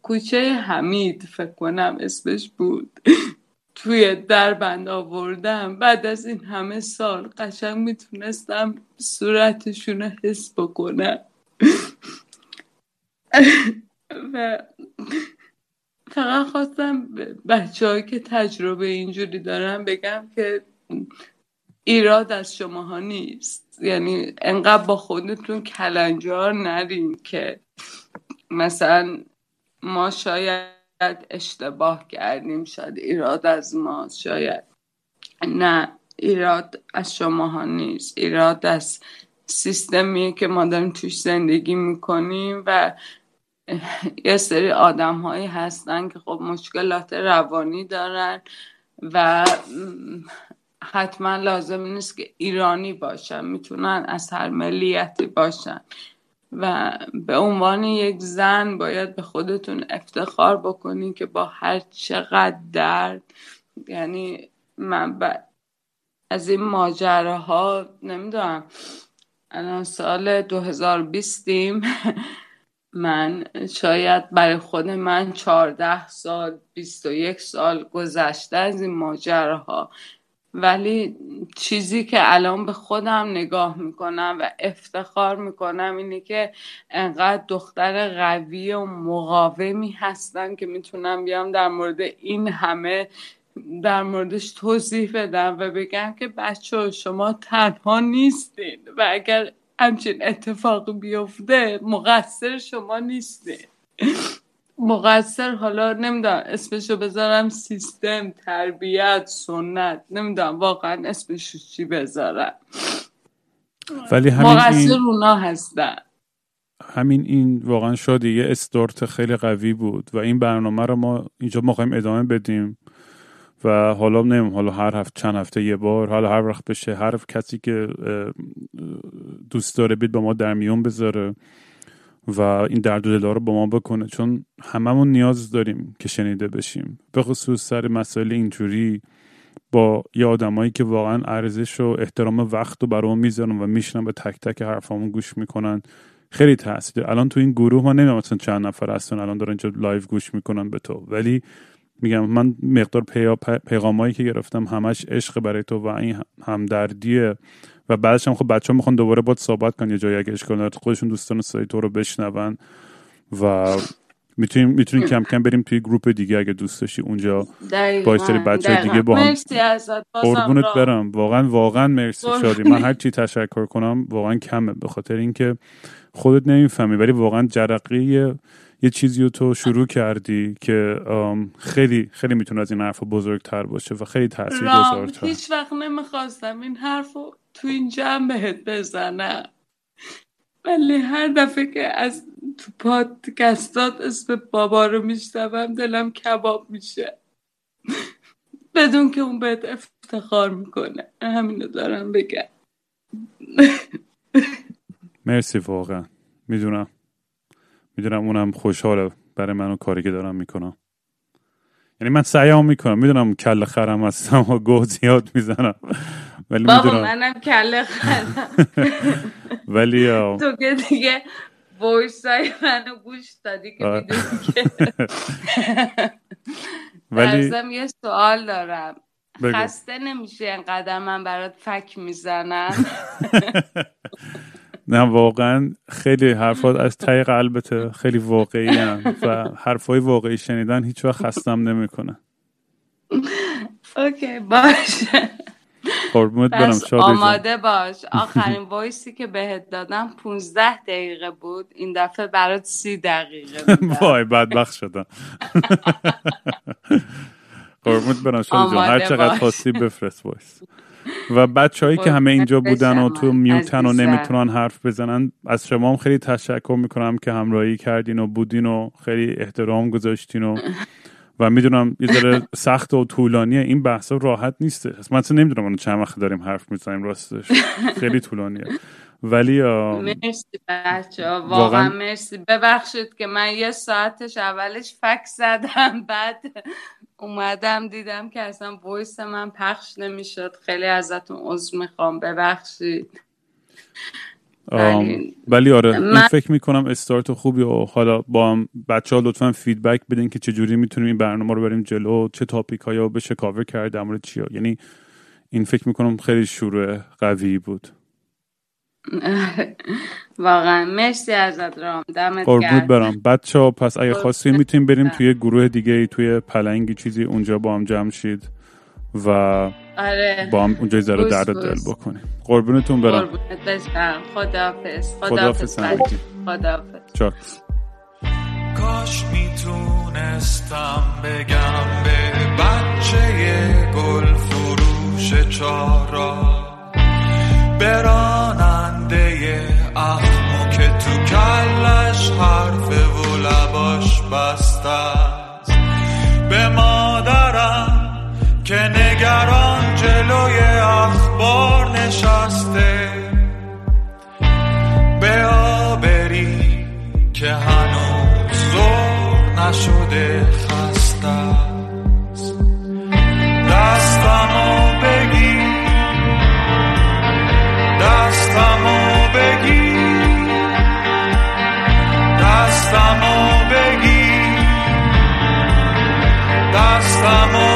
کوچه حمید فکر کنم اسمش بود. توی دربند آوردم. بعد از این همه سال قشنگ می‌تونستم صورتشون رو حس بکنم. و فقط خواستم بچه که تجربه اینجوری دارن بگم که ایراد از شماها نیست. یعنی انقدر با خودتون کلنجار نرین که مثلا ما شاید اشتباه کردیم شاید ایراد از ما شاید نه ایراد از شماها نیست. ایراد از سیستمی که ما داریم توش زندگی می‌کنیم و یه سری آدم هایی هستن که خب مشکلات روانی دارن و حتما لازم نیست که ایرانی باشن می‌تونن از هر ملیتی باشن. و به عنوان یک زن باید به خودتون افتخار بکنین که با هر چقدر درد یعنی من ب... از این ماجراها نمی‌دونم الان سال 2020 من شاید برای خود من 14 سال 21 سال گذشته از این ماجراها. ولی چیزی که الان به خودم نگاه می‌کنم و افتخار می‌کنم اینه که انقدر دختر قوی و مقاومی هستن که می‌تونم بیام در مورد این همه در موردش توضیح بدم و بگم که بچه شما تنها نیستین و اگر همچین اتفاقی بیفته مقصر شما نیستین. مقصر حالا نمی‌دونم اسمشو بذارم سیستم تربیت سنت نمی‌دونم واقعا اسمشو چی بذارم. ولی همین مقصر این اونا هستن. همین این واقعا شادی یه استارت خیلی قوی بود و این برنامه رو ما اینجا ما خواهیم ادامه بدیم و حالا نمیم حالا هر هفته چند هفته یه بار حالا هر وقت بشه هر کسی که دوست داره بید با ما در میون بذاره. و این درد و دلا رو با ما بکنه چون هممون نیاز داریم که شنیده بشیم. به خصوص سر مسائل اینجوری با یه آدمایی که واقعا ارزش و احترام وقت رو برامون می‌ذارن و میشنن به تک تک حرفامون گوش می‌کنن خیلی تاثیر الان تو این گروه ما نمی‌دونم چند نفر هستن الان دارن اینجا live گوش می‌کنن به تو. ولی میگم من مقدار پیغامایی که گرفتم همش عشق برای تو و این همدردیه و بعدش هم خب بچه ها می‌خوان دوباره باید صحبت کنن یه جایی اگه اشکال خودشون دوستان سایی تو رو بشنون و می‌تونیم می‌تونیم کم کم بریم توی group دیگه اگه دوست داشتی اونجا با سری بچه دیگه با هم قربونت برم. واقعا واقعا مرسی شادی. من هر چی تشکر کنم واقعا کمه. به خاطر اینکه خودت نمی‌فهمی ولی واقعا جرقه یه چیزی رو تو شروع کردی که خیلی خیلی می‌تونه از این حرف بزرگتر باشه و خیلی تاثیر گذارتر. هیچ وقت نمی‌خواستم این حرف رو تو این جمع بهت بزنم. ولی هر دفعه که از تو پادکستات اسم بابا رو میشتم دلم کباب میشه. بدون که اون بهت افتخار می‌کنه. همینو دارم بگم. مرسی واقعا. می‌دونم. می‌دونم اونم خوشحاله برای منو کاری که دارم می‌کنم. یعنی من سعیم می‌کنم. می‌دونم کل خرم هستم و گوه زیاد می‌زنم. ولی بابا منم کل خرم. ولی تو که دیگه وایسای منو گوش دادی که می‌دونی ولی یه سوال دارم. خسته‌ت نمیشه اینقدر من برات فک می‌زنم؟ نه واقعا خیلی حرفات از ته قلبته خیلی واقعی هم و حرفای واقعی شنیدن هیچ وقت خستم نمی‌کنه. okay باشه قربونت برم آماده باش. آخرین وایسی که بهت دادم 15 دقیقه بود. این دفعه برات 30 دقیقه وای بدبخت شدم. قربونت برم شادی جان. هر چقدر خواستی بفرست وایس. و بچههایی که همه اینجا بودن و تو میوتن و نمی‌تونن حرف بزنن از شما هم خیلی تشکر می‌کنم که همراهی کردین و بودین و خیلی احترام گذاشتین و و می‌دونم یه ذره سخت و طولانیه این بحثا راحت نیسته. من اصلا نمی‌دونم اونو چند وقت داریم حرف می‌زنیم راستش. خیلی طولانیه. ولی مرسی بچه‌ها واقعا مرسی. ببخشید که من یه ساعتش اولش فک زدم بعد اومدم دیدم که اصلا voice من پخش نمی‌شد. خیلی ازتون عذر می‌خوام. ببخشید. ولی آره من... این فکر می‌کنم استارت خوبی و حالا با هم بچه ها لطفا feedback بدین که چجوری می‌تونیم این برنامه رو بریم جلو چه topic هایی بشه کاور کرد در مورد چیا. یعنی این فکر می‌کنم خیلی شروع قوی بود. واقعا. مرسی ازت رام. دمت گرم. برم. بچه ها پس اگه خواستیم می‌تونیم بریم توی گروه دیگه توی پلنگی چیزی اونجا با هم جمع شید و آره. با هم اونجا ذره درد دل بکنیم. قربونتون برم. قربونت بشم. خداحافظ. خداحافظ. خداحافظ. کاش می‌تونستم بگم به بچه گل فروش چارا براننده اخمو که تو کلش حرف و لباش بسته به مادرم که نگران جلوی اخبار نشسته. به آبری که هنوز زور نشده. دستمو بگی